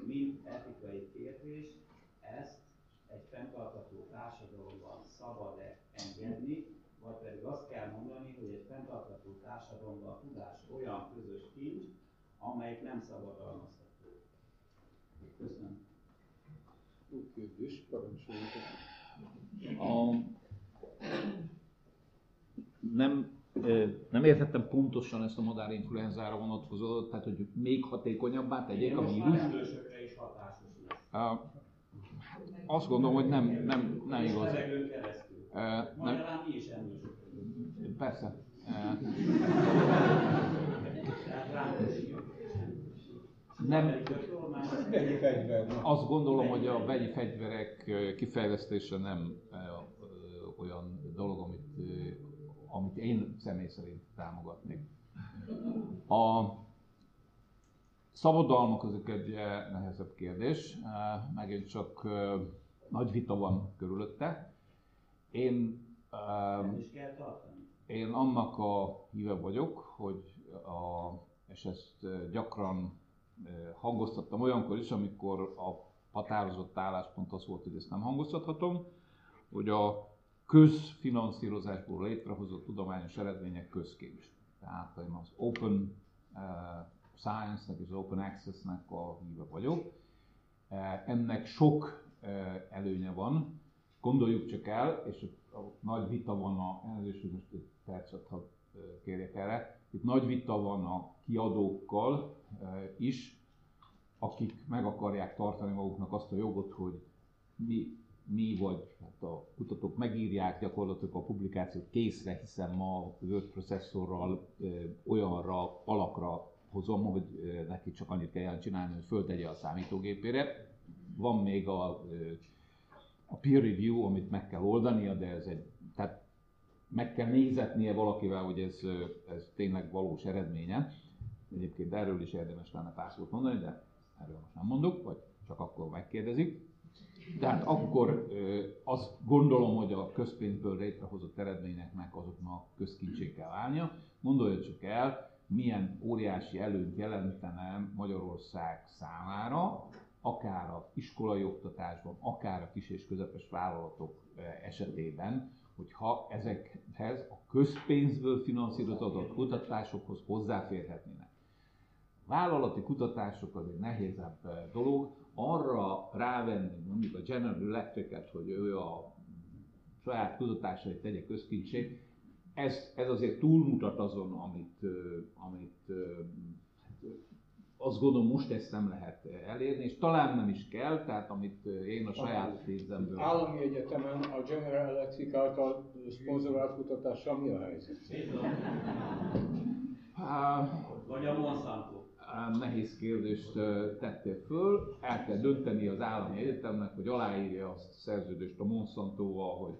mint etikai kérdés, ezt egy fenntartható társadalomban szabad-e engedni, vagy pedig azt kell mondani, hogy egy fenntartható társadalomban a tudás olyan közös kincs, amelyik nem szabadalmazható. Köszönöm. Úgy kérdés, parancsoljuk. A, nem, nem értettem pontosan ezt a madárinfluenzára vonatkozó, tehát hogy még hatékonyabbá tegyék a vírus. Azt gondolom, hogy nem, nem, nem igaz. Nem, persze. Nem. Azt gondolom, hogy a vegyi fegyverek kifejlesztése nem olyan dolog, amit, amit én személy szerint támogatnék. A szabadalmak azok egy nehezebb kérdés, megint csak nagy vita van körülötte. Én én annak a híve vagyok, hogy a, és ezt gyakran hangoztattam olyankor is, amikor a határozott álláspont az volt, hogy ezt nem hangoztathatom, hogy a közfinanszírozásból létrehozott tudományos eredmények közkincs. Tehát én az Open Science-nek és az Open Access-nek a híve vagyok. Ennek sok előnye van. Gondoljuk csak el, és a, nagy vita van a, elnézést, hogy most egy percet uh, kérjek erre, itt nagy vita van a kiadókkal is, akik meg akarják tartani maguknak azt a jogot, hogy mi, mi vagy hát a kutatók megírják gyakorlatilag a publikációt készre, hiszen ma Word processzorral ö, olyanra alakra hozom, hogy ö, neki csak annyit kell csinálni, hogy föltegye a számítógépére. Van még a, a peer review, amit meg kell oldania, de ez egy, tehát meg kell nézetnie valakivel, hogy ez, ez tényleg valós eredménye. Egyébként erről is érdemes lenne pár szót mondani, de erről most nem mondok, vagy csak akkor megkérdezik. Tehát akkor azt gondolom, hogy a közpénzből létrehozott eredményeknek azoknak közkincsé kell válnia. Gondolja csak el, milyen óriási előnyt jelentene Magyarország számára, akár a iskolai oktatásban, akár a kis és közepes vállalatok esetében, hogyha ezekhez a közpénzből finanszírozott kutatásokhoz hozzáférhetnének. Vállalati kutatások az egy nehézebb eh, dolog, arra rávenni mondjuk a General Electric-et, hogy ő a saját kutatásait tegye közkincsé, ez, ez azért túlmutat azon, amit, ö, amit ö, azt gondolom most ezt nem lehet elérni, és talán nem is kell, tehát amit én a saját pénzemből... Állami egyetemen a General Electric által szponzorált kutatással mi a helyzet? Vagy a Monsanto. Nehéz kérdést tettél föl. El kell dönteni az állami egyetemnek, hogy aláírja azt a szerződést a Monsantoval, hogy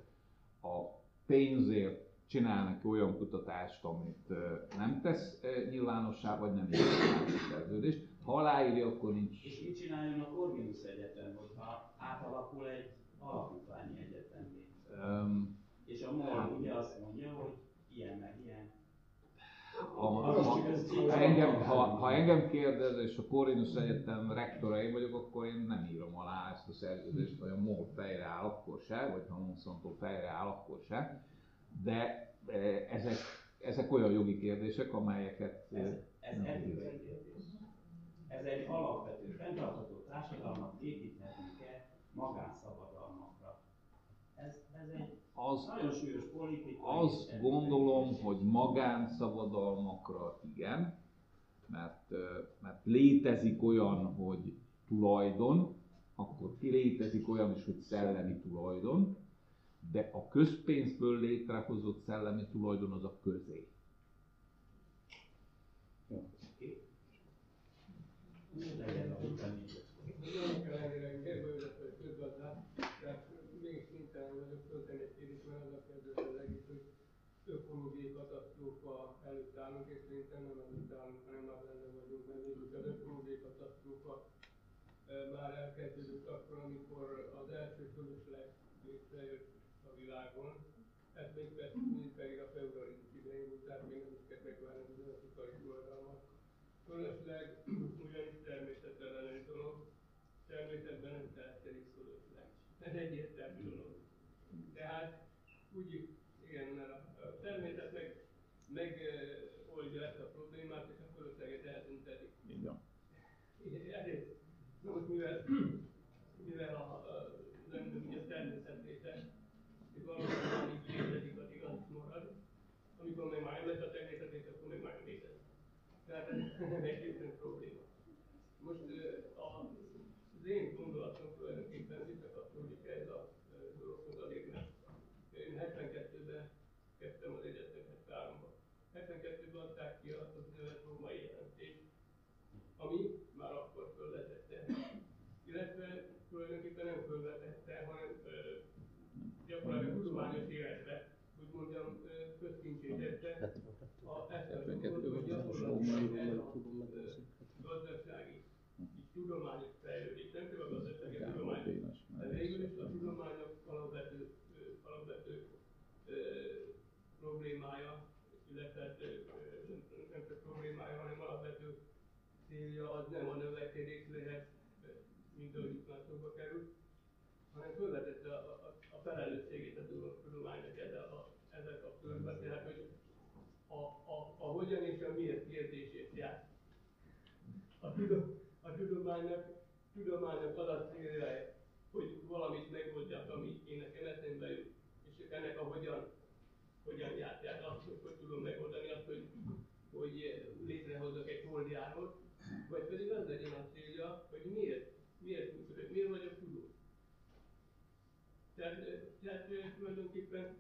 a pénzért csinál neki olyan kutatást, amit nem tesz nyilvánossá, vagy nem írja a szerződést. Ha aláírja, akkor nincs. És mit csináljon a Corvinus Egyetem, hogyha átalakul egy alapítványi egyetemé? Öm, És a MOL ugye azt mondja, hogy ilyen meg ilyen. Ha, ha, engem, ha, ha engem kérdez, és a Corvinus Egyetem rektora én vagyok, akkor én nem írom alá ezt a szerződést, vagy a MOL fejre áll, akkor se, vagy ha Monsanto fejre áll, akkor se. De eh, ezek, ezek olyan jogi kérdések, amelyeket Ez, eh, ez nem etikai kérdés. Ez egy alapvető, fenntartható társadalmat építhetünk-e magánszabadalmakra? Ez, ez egy az, azt gondolom, hogy magánszabadalmakra igen, mert, mert létezik olyan, hogy tulajdon, akkor létezik olyan is, hogy szellemi tulajdon, de a közpénzből létrehozott szellemi tulajdon az a közé. Legyen a utáni. Nem kell ellenére kérdőjelet közgazdát, tehát még szintelen vagyok föltenni egy kérdést, mert az a kérdés az egész, hogy ökológiai katasztrófa előtt állunk, és szerintem nem előtt állunk, hanem már benne vagyunk, mert végül az ökológiai katasztrófa már elkezdődött akkor, amikor az első fölösleg létrejött a világon. Ez még, még pedig a februáris idején tehát még nem is kell megvárni az ipari forradalmat. Fölösleg ugyanis természetellenes dolog, természetben nem keletkezik fölösleg. Ez egyértelmű dolog. Tehát úgy, igen, mert a Thank you. Tudománynak, tudománynak az a célja, hogy valamit megoldjak, ami én nekem eszembe jut, és ennek a hogyan, hogyan járják azt, hogy hogy tudom megoldani azt, hogy, hogy létrehozok egy holdjárót, vagy pedig az legyen a célja, hogy miért, miért működök, miért vagyok tudós. Tehát, tehát tulajdonképpen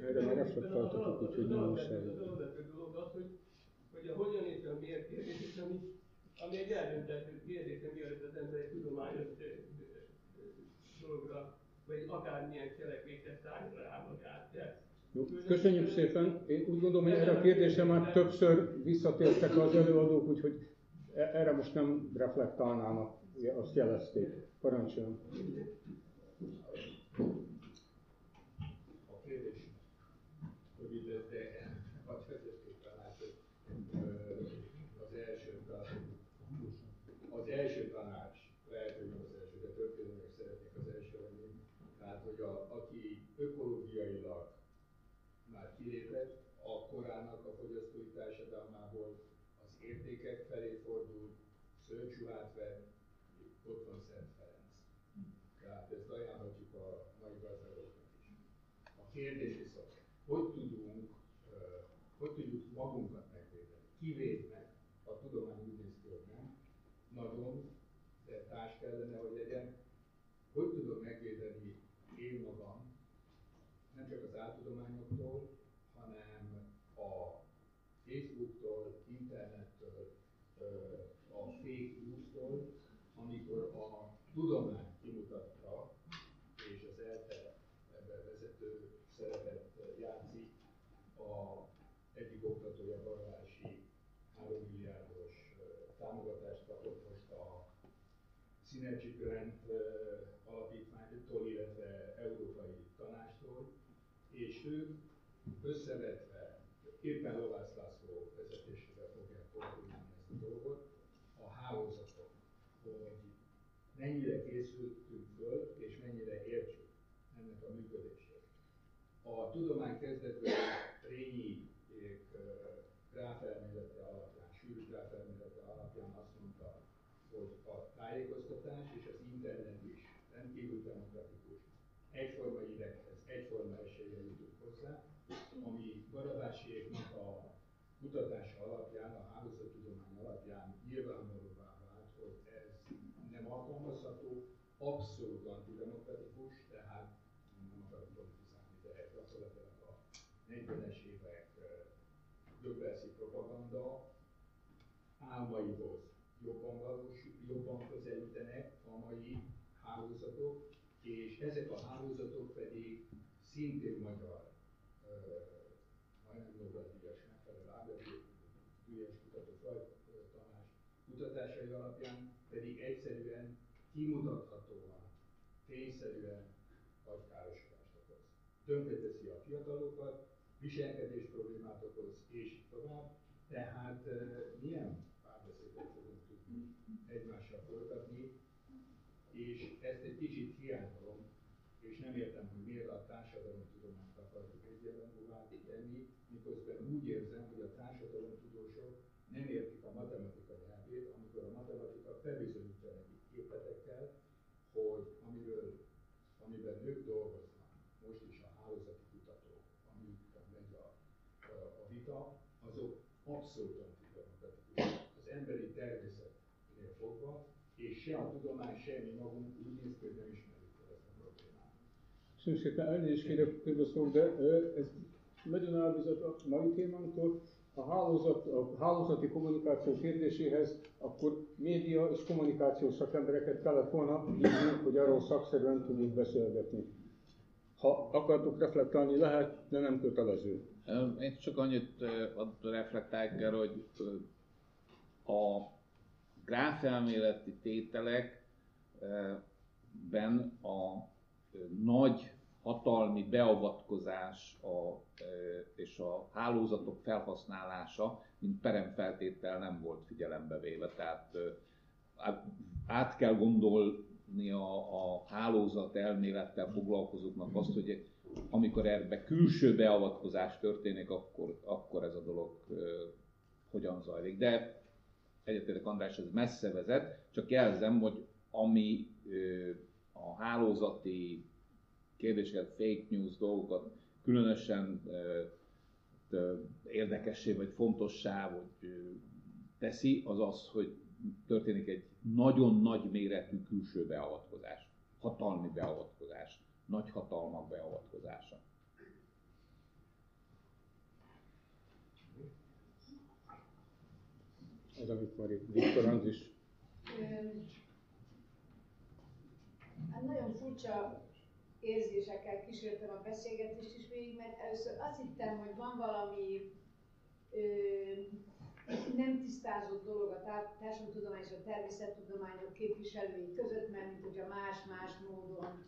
Erre, már reflektáltatok, úgyhogy nem muszáj. Az alapvető dolog az, hogy, hogy a hogyan és a miért kérdés, és ami, ami egy eldönthető kérdés, mielőtt az ember egy tudományos dologra, vagy akármilyen cselekvésre szálljon rá magát. Jó, köszönjük szépen. Én úgy gondolom, hogy erre a kérdésre már többször visszatértek az előadók, úgyhogy e- erre most nem reflektálnának, azt jelezték. Parancsoljon. A kérdés rövid, de az vezetőképpen lát, hogy az első tanács, az első tanács, lehet, hogy nem az első, de történelmek szeretnék az első lenni, tehát, hogy a, aki ökológiailag már kilépett, a korának a fogyasztói társadalmából az értékek felé fordul, szőcsruhát vett, ott van Szent Ferenc. Tehát ezt ajánlhatjuk a mai gazdagoknak is. A kérdés viszont, hogy tudunk, hogy tudjuk magunkat megvédeni? Kivédnek, a tudomány úgy néz ki, hogy nem, nagyon, de társ kellene, hogy legyen. Hogy tudom megvédeni én magam, nem csak az áltudományoktól, hanem a Facebooktól, internettől, a fake news-tól, amikor a tudomány Synergy Grant alapítványtól, illetve Európai Tanástól, és ők összevetve, éppen Lovász László vezetésével fogják koordinálni ezt a dolgot, a hálózatok, hogy mennyire készültünk föl, és mennyire értjük ennek a működését. A tudomány kezdetben Rényi gráfelmélete alapján, sűrű gráfelmélete alapján azt mondta, hogy a tájékoztatás és az internet is rendkívül demokratikus. Egyforma ideghez, egyforma eséllyel jutunk hozzá, ami Barabásiéknak a kutatása alapján, a hálózattudomány alapján nyilvánvalóvá vált, hogy ez nem alkalmazható, abszolút antidemokratikus, tehát nem akarok politizálni, de gyakorlatilag a 40-es évek Göbbelszi propaganda álmaihoz jobban, valós, jobban közelítenek a mai hálózatok, és ezek a hálózatok pedig szintén magyar ö, megfelelő Ábeli Ügyes Kutató Tamás kutatásai alapján pedig egyszerűen kimutathatóan, tényszerűen agykárosodást okoz. Tönkreteszi a fiatalokat, viselkedés problémát okoz, és így tovább. Tehát milyen párbeszédet fogunk tudni egymással folytatni, és ezt egy kicsit hiányolom, és nem értem, hogy miért a társadalomtudományt akarjuk egyenlően tenni, miközben úgy érzem, hogy a társadalomtudósok nem értik a matematika nyelvét, amikor a matematika bebizonyítja nekik képletekkel, hogy amiről, amiben nők dolgoznak, most is a hálózati kutatók, amikkel megy a, a, a vita, azok abszolút antidemokratikus. Az emberi természetnél fogva, és se a tudomány, se mi magunk úgy néz ki, hogy nem ismerjük fel ezt a problémát. Köszönöm szépen, elnézést kérek, közbeszólok, de ez nagyon elvezet a mai témánktól. A, hálózat, a hálózati kommunikáció kérdéséhez akkor média és kommunikációs szakembereket kellett volna hívni, hogy arról szakszerűen tudjuk beszélgetni. Ha akartok reflektálni, lehet, de nem kötelező. Én csak annyit reflektálok erre, hogy a gráfelméleti tételekben a nagy hatalmi beavatkozás a, és a hálózatok felhasználása, mint peremfeltétel nem volt figyelembe véve. Tehát át kell gondolni a, a hálózat elmélettel foglalkozóknak azt, hogy amikor ebbe külső beavatkozás történik, akkor, akkor ez a dolog hogyan zajlik. De egyetértek András, ez messze vezet, csak jelzem, hogy ami a hálózati kérdéseket, fake news dolgokat különösen érdekessé vagy fontossá vagy teszi, az az, hogy történik egy nagyon nagy méretű külső beavatkozás, hatalmi beavatkozás, nagy hatalmak beavatkozása. Már itt Viktor is. Hát nagyon furcsa érzésekkel kísértem a beszélgetést is végig, mert először azt hittem, hogy van valami ö, nem tisztázott dolog a társadalomtudomány és a természettudományok képviselői között, mert mint hogyha más-más módon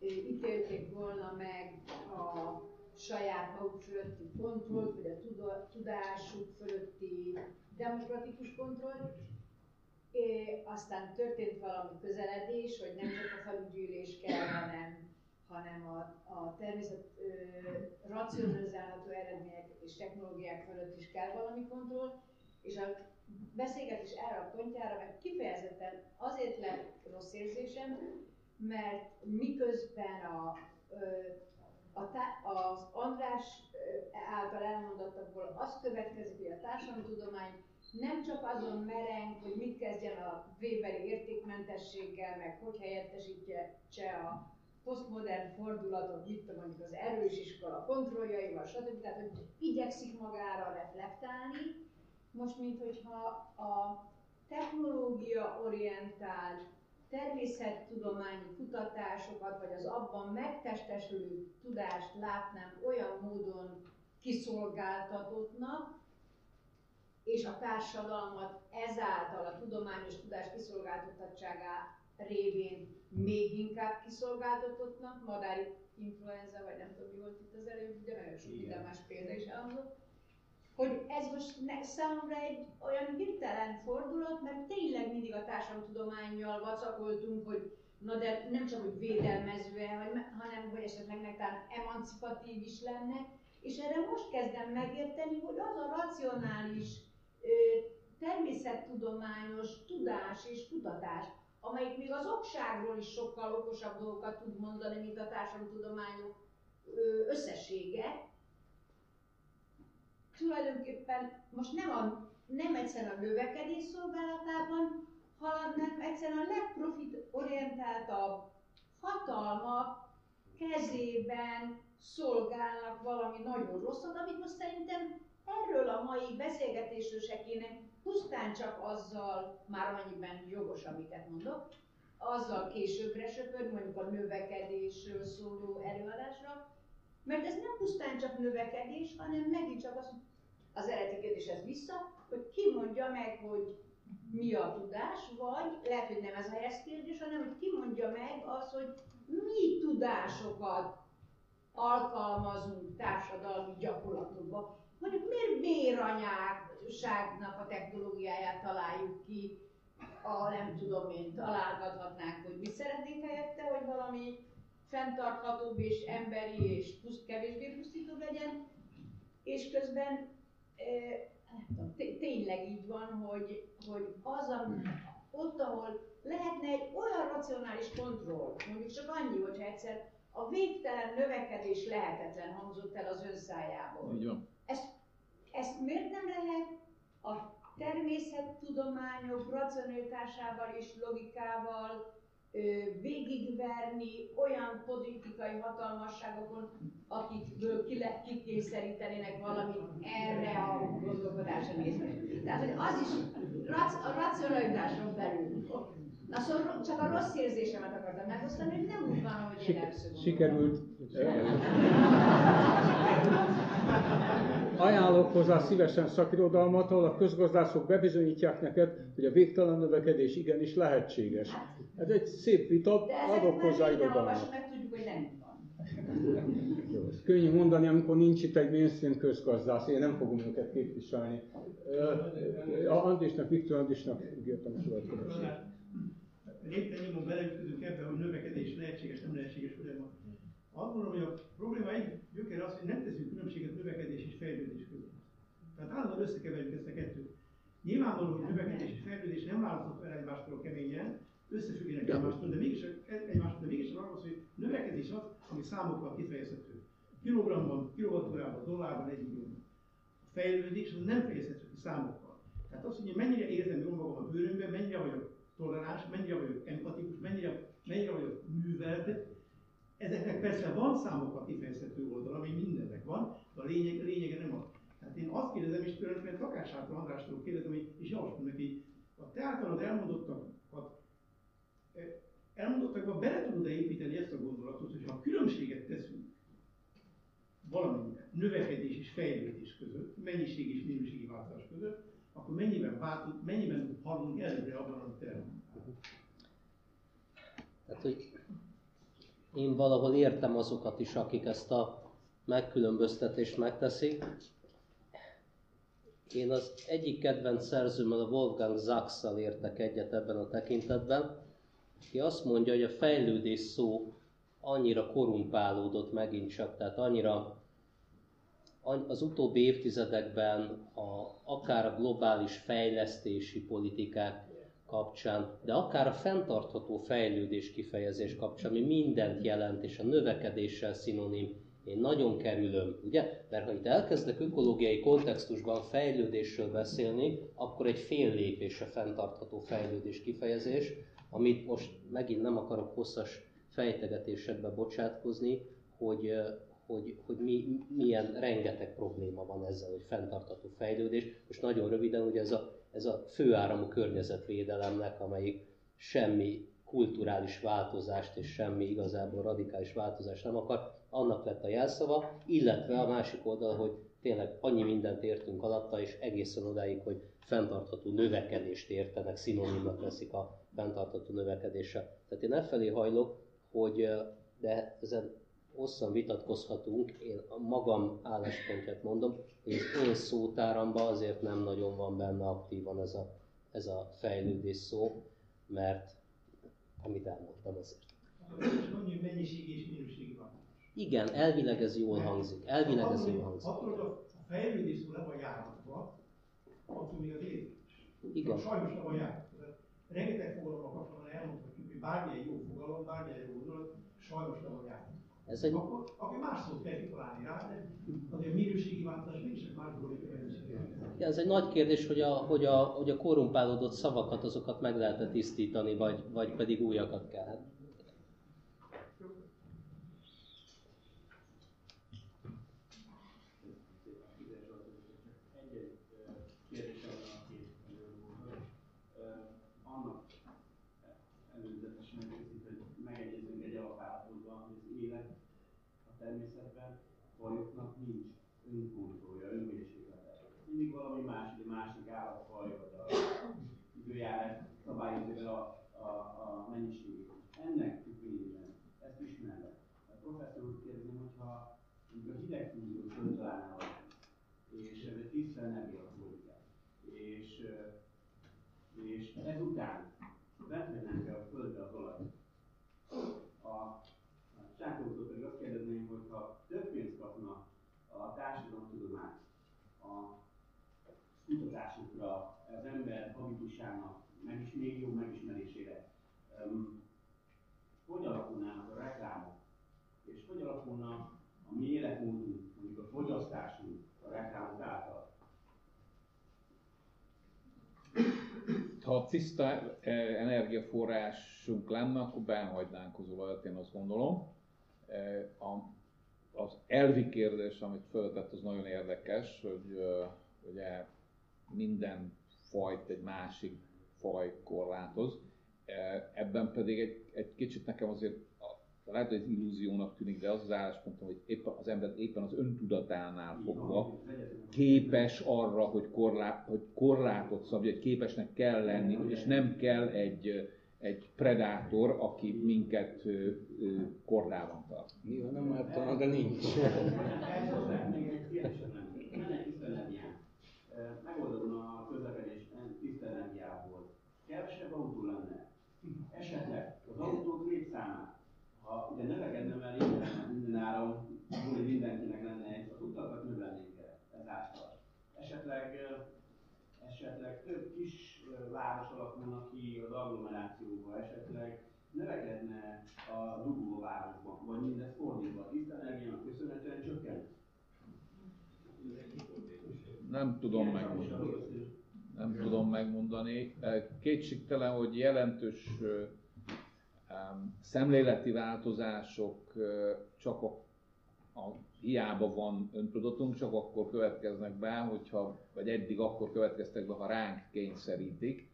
ítélték volna meg a saját maguk fölötti kontrollt, vagy a tudásuk fölötti demokratikus kontrollt. É, aztán történt valami közeledés, hogy nem csak a falugyűlés kell, hanem hanem a, a természet ö, racionalizálható eredmények és technológiák fölött is kell valami kontroll, és a beszélgetés erre a pontjára, mert kifejezetten azért lett rossz érzésem, mert miközben a, a, a, az András által elmondottakból az következik, hogy a társadalomtudomány nem csak azon mereng, hogy mit kezdjen a Weberi értékmentességgel, meg hogy helyettesítse a posztmodern fordulatot, mit tudom, mondjuk az erős iskola kontrolljaival, stb. Tehát, hogy igyekszik magára reflektálni. Most, mint hogyha a technológia orientált természettudományi kutatásokat, vagy az abban megtestesülő tudást látnám olyan módon kiszolgáltatottnak, és a társadalmat ezáltal a tudományos tudás kiszolgáltatottságá révén még inkább kiszolgáltatottnak, madári influenza, vagy nem tudom mi volt itt az előbb, de nagyon sok minden más példa is elhangzott, hogy ez most ne, számomra egy olyan hirtelen fordulat, mert tényleg mindig a társadalomtudományjal vacakoltunk, hogy na de nem csak, hogy védelmezve, hanem hogy esetleg talán emancipatív is lenne, és erre most kezdem megérteni, hogy az a racionális, természettudományos tudás és kutatás, amelyik még az okságról is sokkal okosabb dolgokat tud mondani, mint a társadalomtudományok összessége. Tulajdonképpen most nem, a, nem egyszerűen a növekedés szolgálatában hanem egyszerűen a legprofitorientáltabb hatalmak kezében szolgálnak valami nagyon rosszat, amit most szerintem erről a mai beszélgetésről se kéne pusztán csak azzal, már amennyiben jogos, amiket mondok, azzal későbbre söpörni, mondjuk a növekedésről szóló előadásra, mert ez nem pusztán csak növekedés, hanem megint csak az, az eredeti kérdéshez vissza, hogy ki mondja meg, hogy mi a tudás, vagy lehet, hogy nem ez a helyes kérdés, hanem hogy ki mondja meg az, hogy mi tudásokat alkalmazunk társadalmi gyakorlatokba. Mondjuk miért véranyágságnak a technológiáját találjuk ki, a nem tudom én, találgathatnánk, hogy mi szeretnénk helyette, hogy valami fenntarthatóbb és emberi és puszt, kevésbé pusztítóbb legyen, és közben nem tudom, tényleg így van, hogy, hogy az, ami, ott, ahol lehetne egy olyan racionális kontroll, mondjuk csak annyi, hogyha egyszer a végtelen növekedés lehetetlen hangzott el az önszájából. Így van. Ezt, ezt miért nem lehet a természettudományok racionalitásával és logikával végigverni olyan politikai hatalmasságokon, akikből kikényszerítenének valamit erre a gondolkodásra nézve. Tehát, hogy az is a racionalitáson belül. Na szóval csak a rossz érzésemet akartam megosztani, hogy nem úgy van, ahogy én Sikerült. Ajánlok hozzá szívesen szakirodalmat, ahol a közgazdászok bebizonyítják neked, hogy a végtelen növekedés igenis lehetséges. Ez egy szép vita, adok hozzá irodalmat. meg tudjuk, hogy nem van. Jó, könnyű mondani, amikor nincs itt egy mainstream közgazdász, én nem fogom őket képviselni. Uh, Andrisnak, Viktor Andrisnak ígértem a következőt. Lépten nyomon beleütközünk ebbe, hogy növekedés lehetséges, nem lehetséges folyamat. Azt gondolom, hogy a probléma egy gyökere az, hogy nem teszünk különbséget növekedés és fejlődés között. Tehát állandóan összekeverjük ezt a kettőt. Nyilvánvaló, hogy növekedés és fejlődés nem választott el egymástól keményen, összefüggenek egymástól, de mégis, egymástól, de mégis arról az, hogy növekedés az, ami számokkal kifejezhető. Kilogramban, kilovattórában, dollárban, egy millióban. A fejlődés az nem fejezhető ki számokkal. Tehát az, hogy mennyire érzem jól magam a bőrömben, mennyire vagyok toleráns, mennyire vagyok empatikus, mennyire, mennyire vagyok művelt, ezeknek persze van számokkal kifejezhető oldal, ami mindennek van, de a lényeg, a lényege nem az. Tehát én azt kérdezem, és tulajdonképpen Takás Andrástól kérdezem, hogy, és javaslom neki, a te általad elmondottakat elmondottakba bele tudod-e építeni ezt a gondolatot, hogy ha különbséget teszünk valamilyen növekedés és fejlődés között, mennyiség és minőségi változás között, akkor mennyiben, változ, mennyiben haladunk előre abban, amit elmondtál? Tehát, hogy én valahol értem azokat is, akik ezt a megkülönböztetést megteszik. Én az egyik kedvenc szerzőmmel, a Wolfgang Sachs-szal értek egyet ebben a tekintetben, aki azt mondja, hogy a fejlődés szó annyira korumpálódott megint csak, tehát annyira az utóbbi évtizedekben a, akár a globális fejlesztési politikák kapcsán, de akár a fenntartható fejlődés kifejezés kapcsán, ami mindent jelent, és a növekedéssel szinonim, én nagyon kerülöm, ugye? Mert ha itt elkezdek ökológiai kontextusban fejlődésről beszélni, akkor egy fél lépés a fenntartható fejlődés kifejezés, amit most megint nem akarok hosszas fejtegetésekbe bocsátkozni, hogy, hogy, hogy mi, milyen rengeteg probléma van ezzel, hogy fenntartható fejlődés. Most nagyon röviden, ugye ez a, ez a főáramú környezetvédelemnek, amelyik semmi kulturális változást és semmi igazából radikális változást nem akar, annak lett a jelszava, illetve a másik oldal, hogy tényleg annyi mindent értünk alatta, és egészen odáig, hogy fenntartható növekedést értenek, szinonimnak veszik a fenntartható növekedéssel. Tehát én e felé hajlok, hogy de ezen hosszan vitatkozhatunk, én a magam álláspontját mondom, hogy az én szótáramban azért nem nagyon van benne aktívan ez a, ez a fejlődés szó, mert amit elmondtam azért. Igen, elvileg ez jól hangzik. Elvileg ez jól hangzik. Hogy a fejlődés szó le van járatva, attól még az értés. Igen. Sajnos le van járatva. Rengeteg fogalommal kapcsolatban elmondhatjuk, hogy bármilyen jó fogalom, bármilyen jó gondolat, sajnos le van járatva. Ez egy... Akkor, akkor más szót kell kitalálni rá, de azért minőségi változás mégiscsak más dolog, Ja, ez egy nagy kérdés, hogy a, hogy, a, hogy a korrumpálódott szavakat, azokat meg lehet tisztítani, vagy, vagy pedig újakat kell. Hát fajoknak nincs önkontrollja, önmérséklete. valami más, egy másik állatfaj, vagy a időjárás szabályozza a, a, a mennyiségét. Ennek függvényében ezt ismerve. A professzor úr kérdezni, hogyha mondjuk a hidegfúzió földtalálnál és ez egy tiszta energia és, ezután vetlenünk a földbe az olaj. A Csákótól pedig azt kérdezném, hogy ha több pénzt kapna a társadalomtudomány a kutatásokra, az ember habitusának, meg is még jobb megismerésére, um, hogy alakulnának a reklámok, és hogy alakulna a mi életmódunk, mondjuk a fogyasztásunk a reklámok által. Ha tiszta eh, energiaforrásunk lenne, akkor benhagynánk az olajat, én azt gondolom. Eh, a, az elvi kérdés, amit föltett, az nagyon érdekes, hogy eh, ugye minden fajt egy másik faj korlátoz. Ebben pedig egy, egy kicsit nekem azért lehet, hogy ez illúziónak tűnik, de az az álláspontom, hogy éppen az ember éppen az öntudatánál fogva képes arra, hogy, korlát, hogy korlátot szabja, hogy képesnek kell lenni, és nem kell egy, egy predátor, aki minket kordában tart. Néha nem láttam, de nincs. Megoldódna a közlekedés tiszta energiából. Kevesebb autó lenne. Esetleg az autók létszámát ugye növekedne már minden, minden áram, hogy mindenkinek lenne egy, az utakat növelnénk ezáltal. Esetleg, esetleg több kis város alakulna ki az agglomerációba, esetleg növekedne a dugó városban, vagy mindez fordítva, a tiszta energiának köszönhetően csökken. Nem tudom megmondani. Nem tudom megmondani. Kétségtelen, hogy jelentős szemléleti változások csak a, a hiába van öntudatunk, csak akkor következnek be, hogyha, vagy eddig akkor következtek be, ha ránk kényszerítik.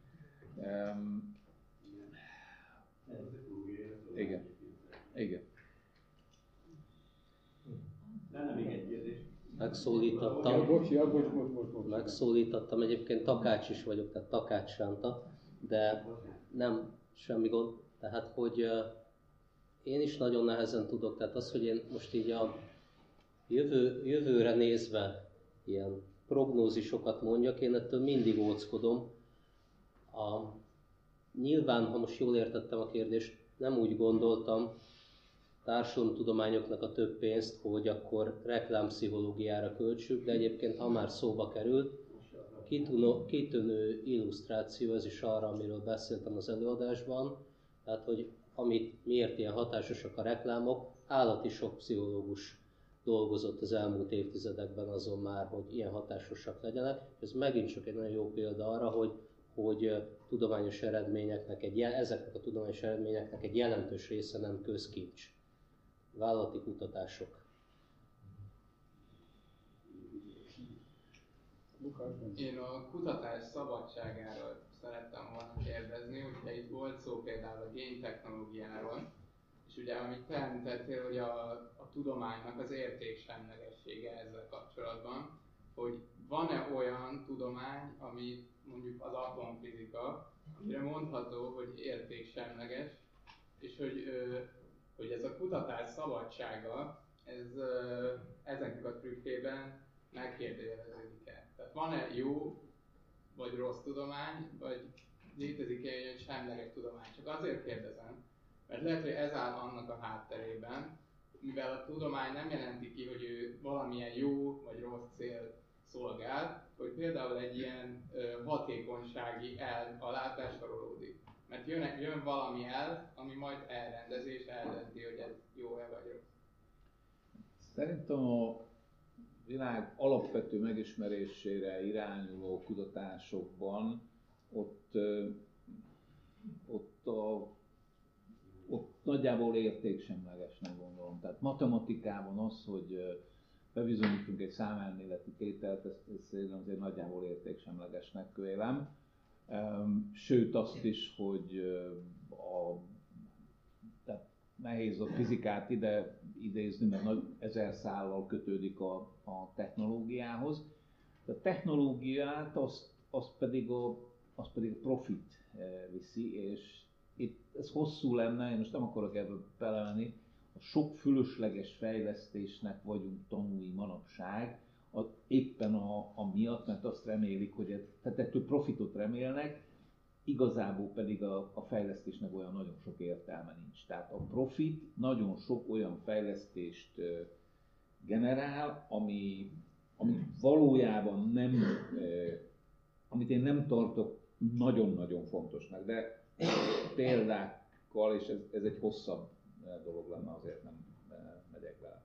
Igen. Igen. Lenne még egy kérdés. Megszólítottam. Megszólítottam, egyébként takács is vagyok, tehát takács Sánta, de nem semmi gond. Tehát, hogy én is nagyon nehezen tudok, tehát az, hogy én most így a jövő, jövőre nézve ilyen prognózisokat mondjak, én ettől mindig óckodom. A, nyilván, ha most jól értettem a kérdést, nem úgy gondoltam társadalomtudományoknak a több pénzt, hogy akkor reklámpszichológiára költsük, de egyébként ha már szóba került, kitűnő illusztráció ez is arra, amiről beszéltem az előadásban, tehát, hogy amit, miért ilyen hatásosak a reklámok, állati sok pszichológus dolgozott az elmúlt évtizedekben azon már, hogy ilyen hatásosak legyenek. Ez megint csak egy nagyon jó példa arra, hogy, hogy tudományos eredményeknek egy, ezeknek a tudományos eredményeknek egy jelentős része nem közkincs. Vállalati kutatások. Én a kutatás szabadságáról szerettem volna kérdezni, ugye itt volt szó például a géntechnológiáról, és ugye amit te említettél, hogy a, a tudománynak az értéksemlegessége ezzel kapcsolatban, hogy van-e olyan tudomány, ami mondjuk az atomfizika, amire mondható, hogy értéksemleges, és hogy, hogy ez a kutatás szabadsága, ez ezeknek a trükkében megkérdőjeleződik-e. Tehát van-e jó vagy rossz tudomány, vagy létezik-e egy semleges tudomány. Csak azért kérdezem, mert lehet, hogy ez áll annak a hátterében, mivel a tudomány nem jelenti ki, hogy ő valamilyen jó vagy rossz cél szolgál, hogy például egy ilyen hatékonysági el alá besorolódik. Mert jön, jön valami el, ami majd elrendezi és eldönti, hogy ez jó-e vagy rossz. Szerintem a világ alapvető megismerésére irányuló kutatásokban ott, ott, a, ott nagyjából értéksemlegesnek gondolom. Tehát matematikában az, hogy bebizonyítunk egy számelméleti tételt, ezt, ezt szerintem azért nagyjából értéksemlegesnek vélem. Sőt azt is, hogy a nehéz a fizikát ide idézni, mert nagy ezer szállal kötődik a, a technológiához. A technológiát azt, azt pedig a, azt pedig a profit viszi, és itt ez hosszú lenne, én most nem akarok ebből belemenni, a sok fölösleges fejlesztésnek vagyunk tanúi manapság, a, éppen a, a miatt, mert azt remélik, hogy tehát ettől profitot remélnek, igazából pedig a, a fejlesztésnek olyan nagyon sok értelme nincs. Tehát a profit nagyon sok olyan fejlesztést generál, ami, ami valójában nem, amit én nem tartok nagyon-nagyon fontosnak, de példákkal, és ez, ez egy hosszabb dolog lenne, azért nem megyek vele.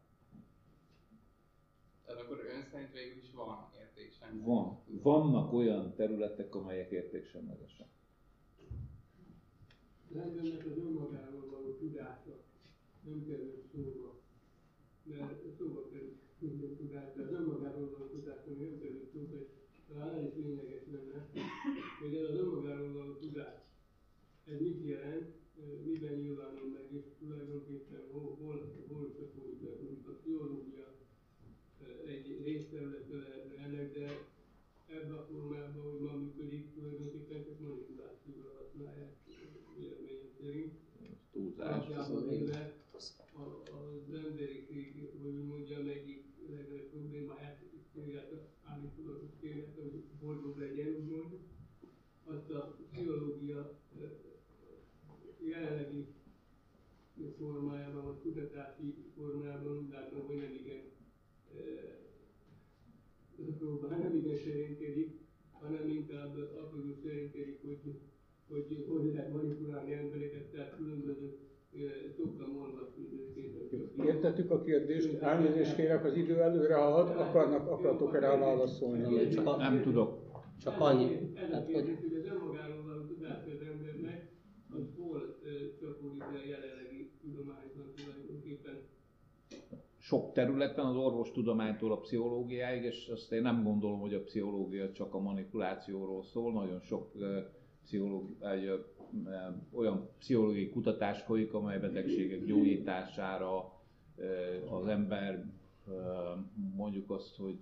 Tehát akkor ön szerint végül is van értéksemleges? Van. Vannak olyan területek, amelyek értéksemlegesek. Az embernek az önmagáról való tudása nem kerül szóba, mert szóba kerül minden tudás, de az önmagáról való tudás ami nem kerül szóba, és talán is lényeges lenne, hogy ez az önmagáról való tudás, ez mit jelent, miben nyilvánul meg, és tulajdonképpen hol, hol, hol csapódik be, mondjuk a pszichológia egy részterülete lehetne ennek, de ebben a formában, hogy ma működik, tulajdonképpen csak manipulációra használják véleményem szerint. Túlzás. Véve az emberiség, hogy úgy mondjam, egyik legnagyobb problémáját, állítólag kéne, hogy boldog legyen, úgymond, azt a pszichológia jelenlegi formájában, vagy kutatási formájában úgy látom, hogy nem igen próbál, nem igen serénykedik, hanem inkább abból serénykedik, hogy, hogy hogy lehet manipulálni embereket, tehát különböző szoktam olvasni Értettük a kérdést, elnézést kérek, az idő előre halad, akarnak, akartok erre válaszolni? Csak nem tudok. Csak annyi. Ez a kérdés, hogy az önmagáról való tudás az embernek, az hol csapódik le jelenlegi tudományban tulajdonképpen? Sok területen az orvostudománytól a pszichológiáig, és azt én nem gondolom, hogy a pszichológia csak a manipulációról szól, nagyon sok pszichológia, olyan pszichológiai kutatás folyik, amely betegségek gyógyítására az ember mondjuk azt, hogy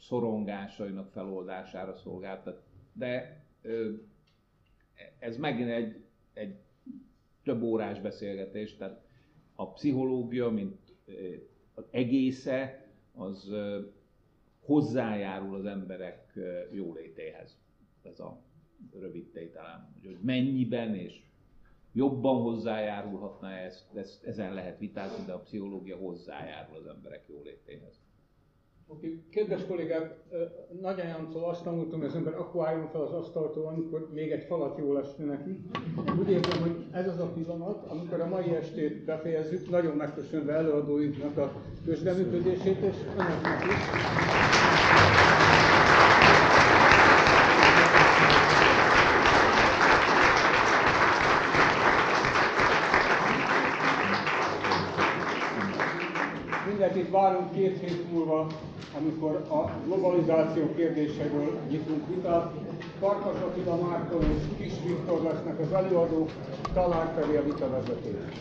szorongásainak feloldására szolgál. De ez megint egy, egy több órás beszélgetés, tehát a pszichológia, mint az egésze, az hozzájárul az emberek jólétéhez. Ez a rövid tételem. Hogy mennyiben és jobban hozzájárulhatna ezt, ezt, ezen lehet vitázni, de a pszichológia hozzájárul az emberek jólétéhez. Okay. kedves kollégák, nagyanyámtól azt tanultam, hogy az ember akkor álljon fel az asztaltól, amikor még egy falat jól esne neki. Úgy érzem, hogy ez az a pillanat, amikor a mai estét befejezzük, nagyon megköszönve előadóinknak a közreműködését, és önöknek is. Várunk két hét múlva, amikor a globalizáció kérdéseiről nyitunk vitát. Farkas Attila Márton és Kis Viktor lesznek az előadók, talán pedig a vitavezetők.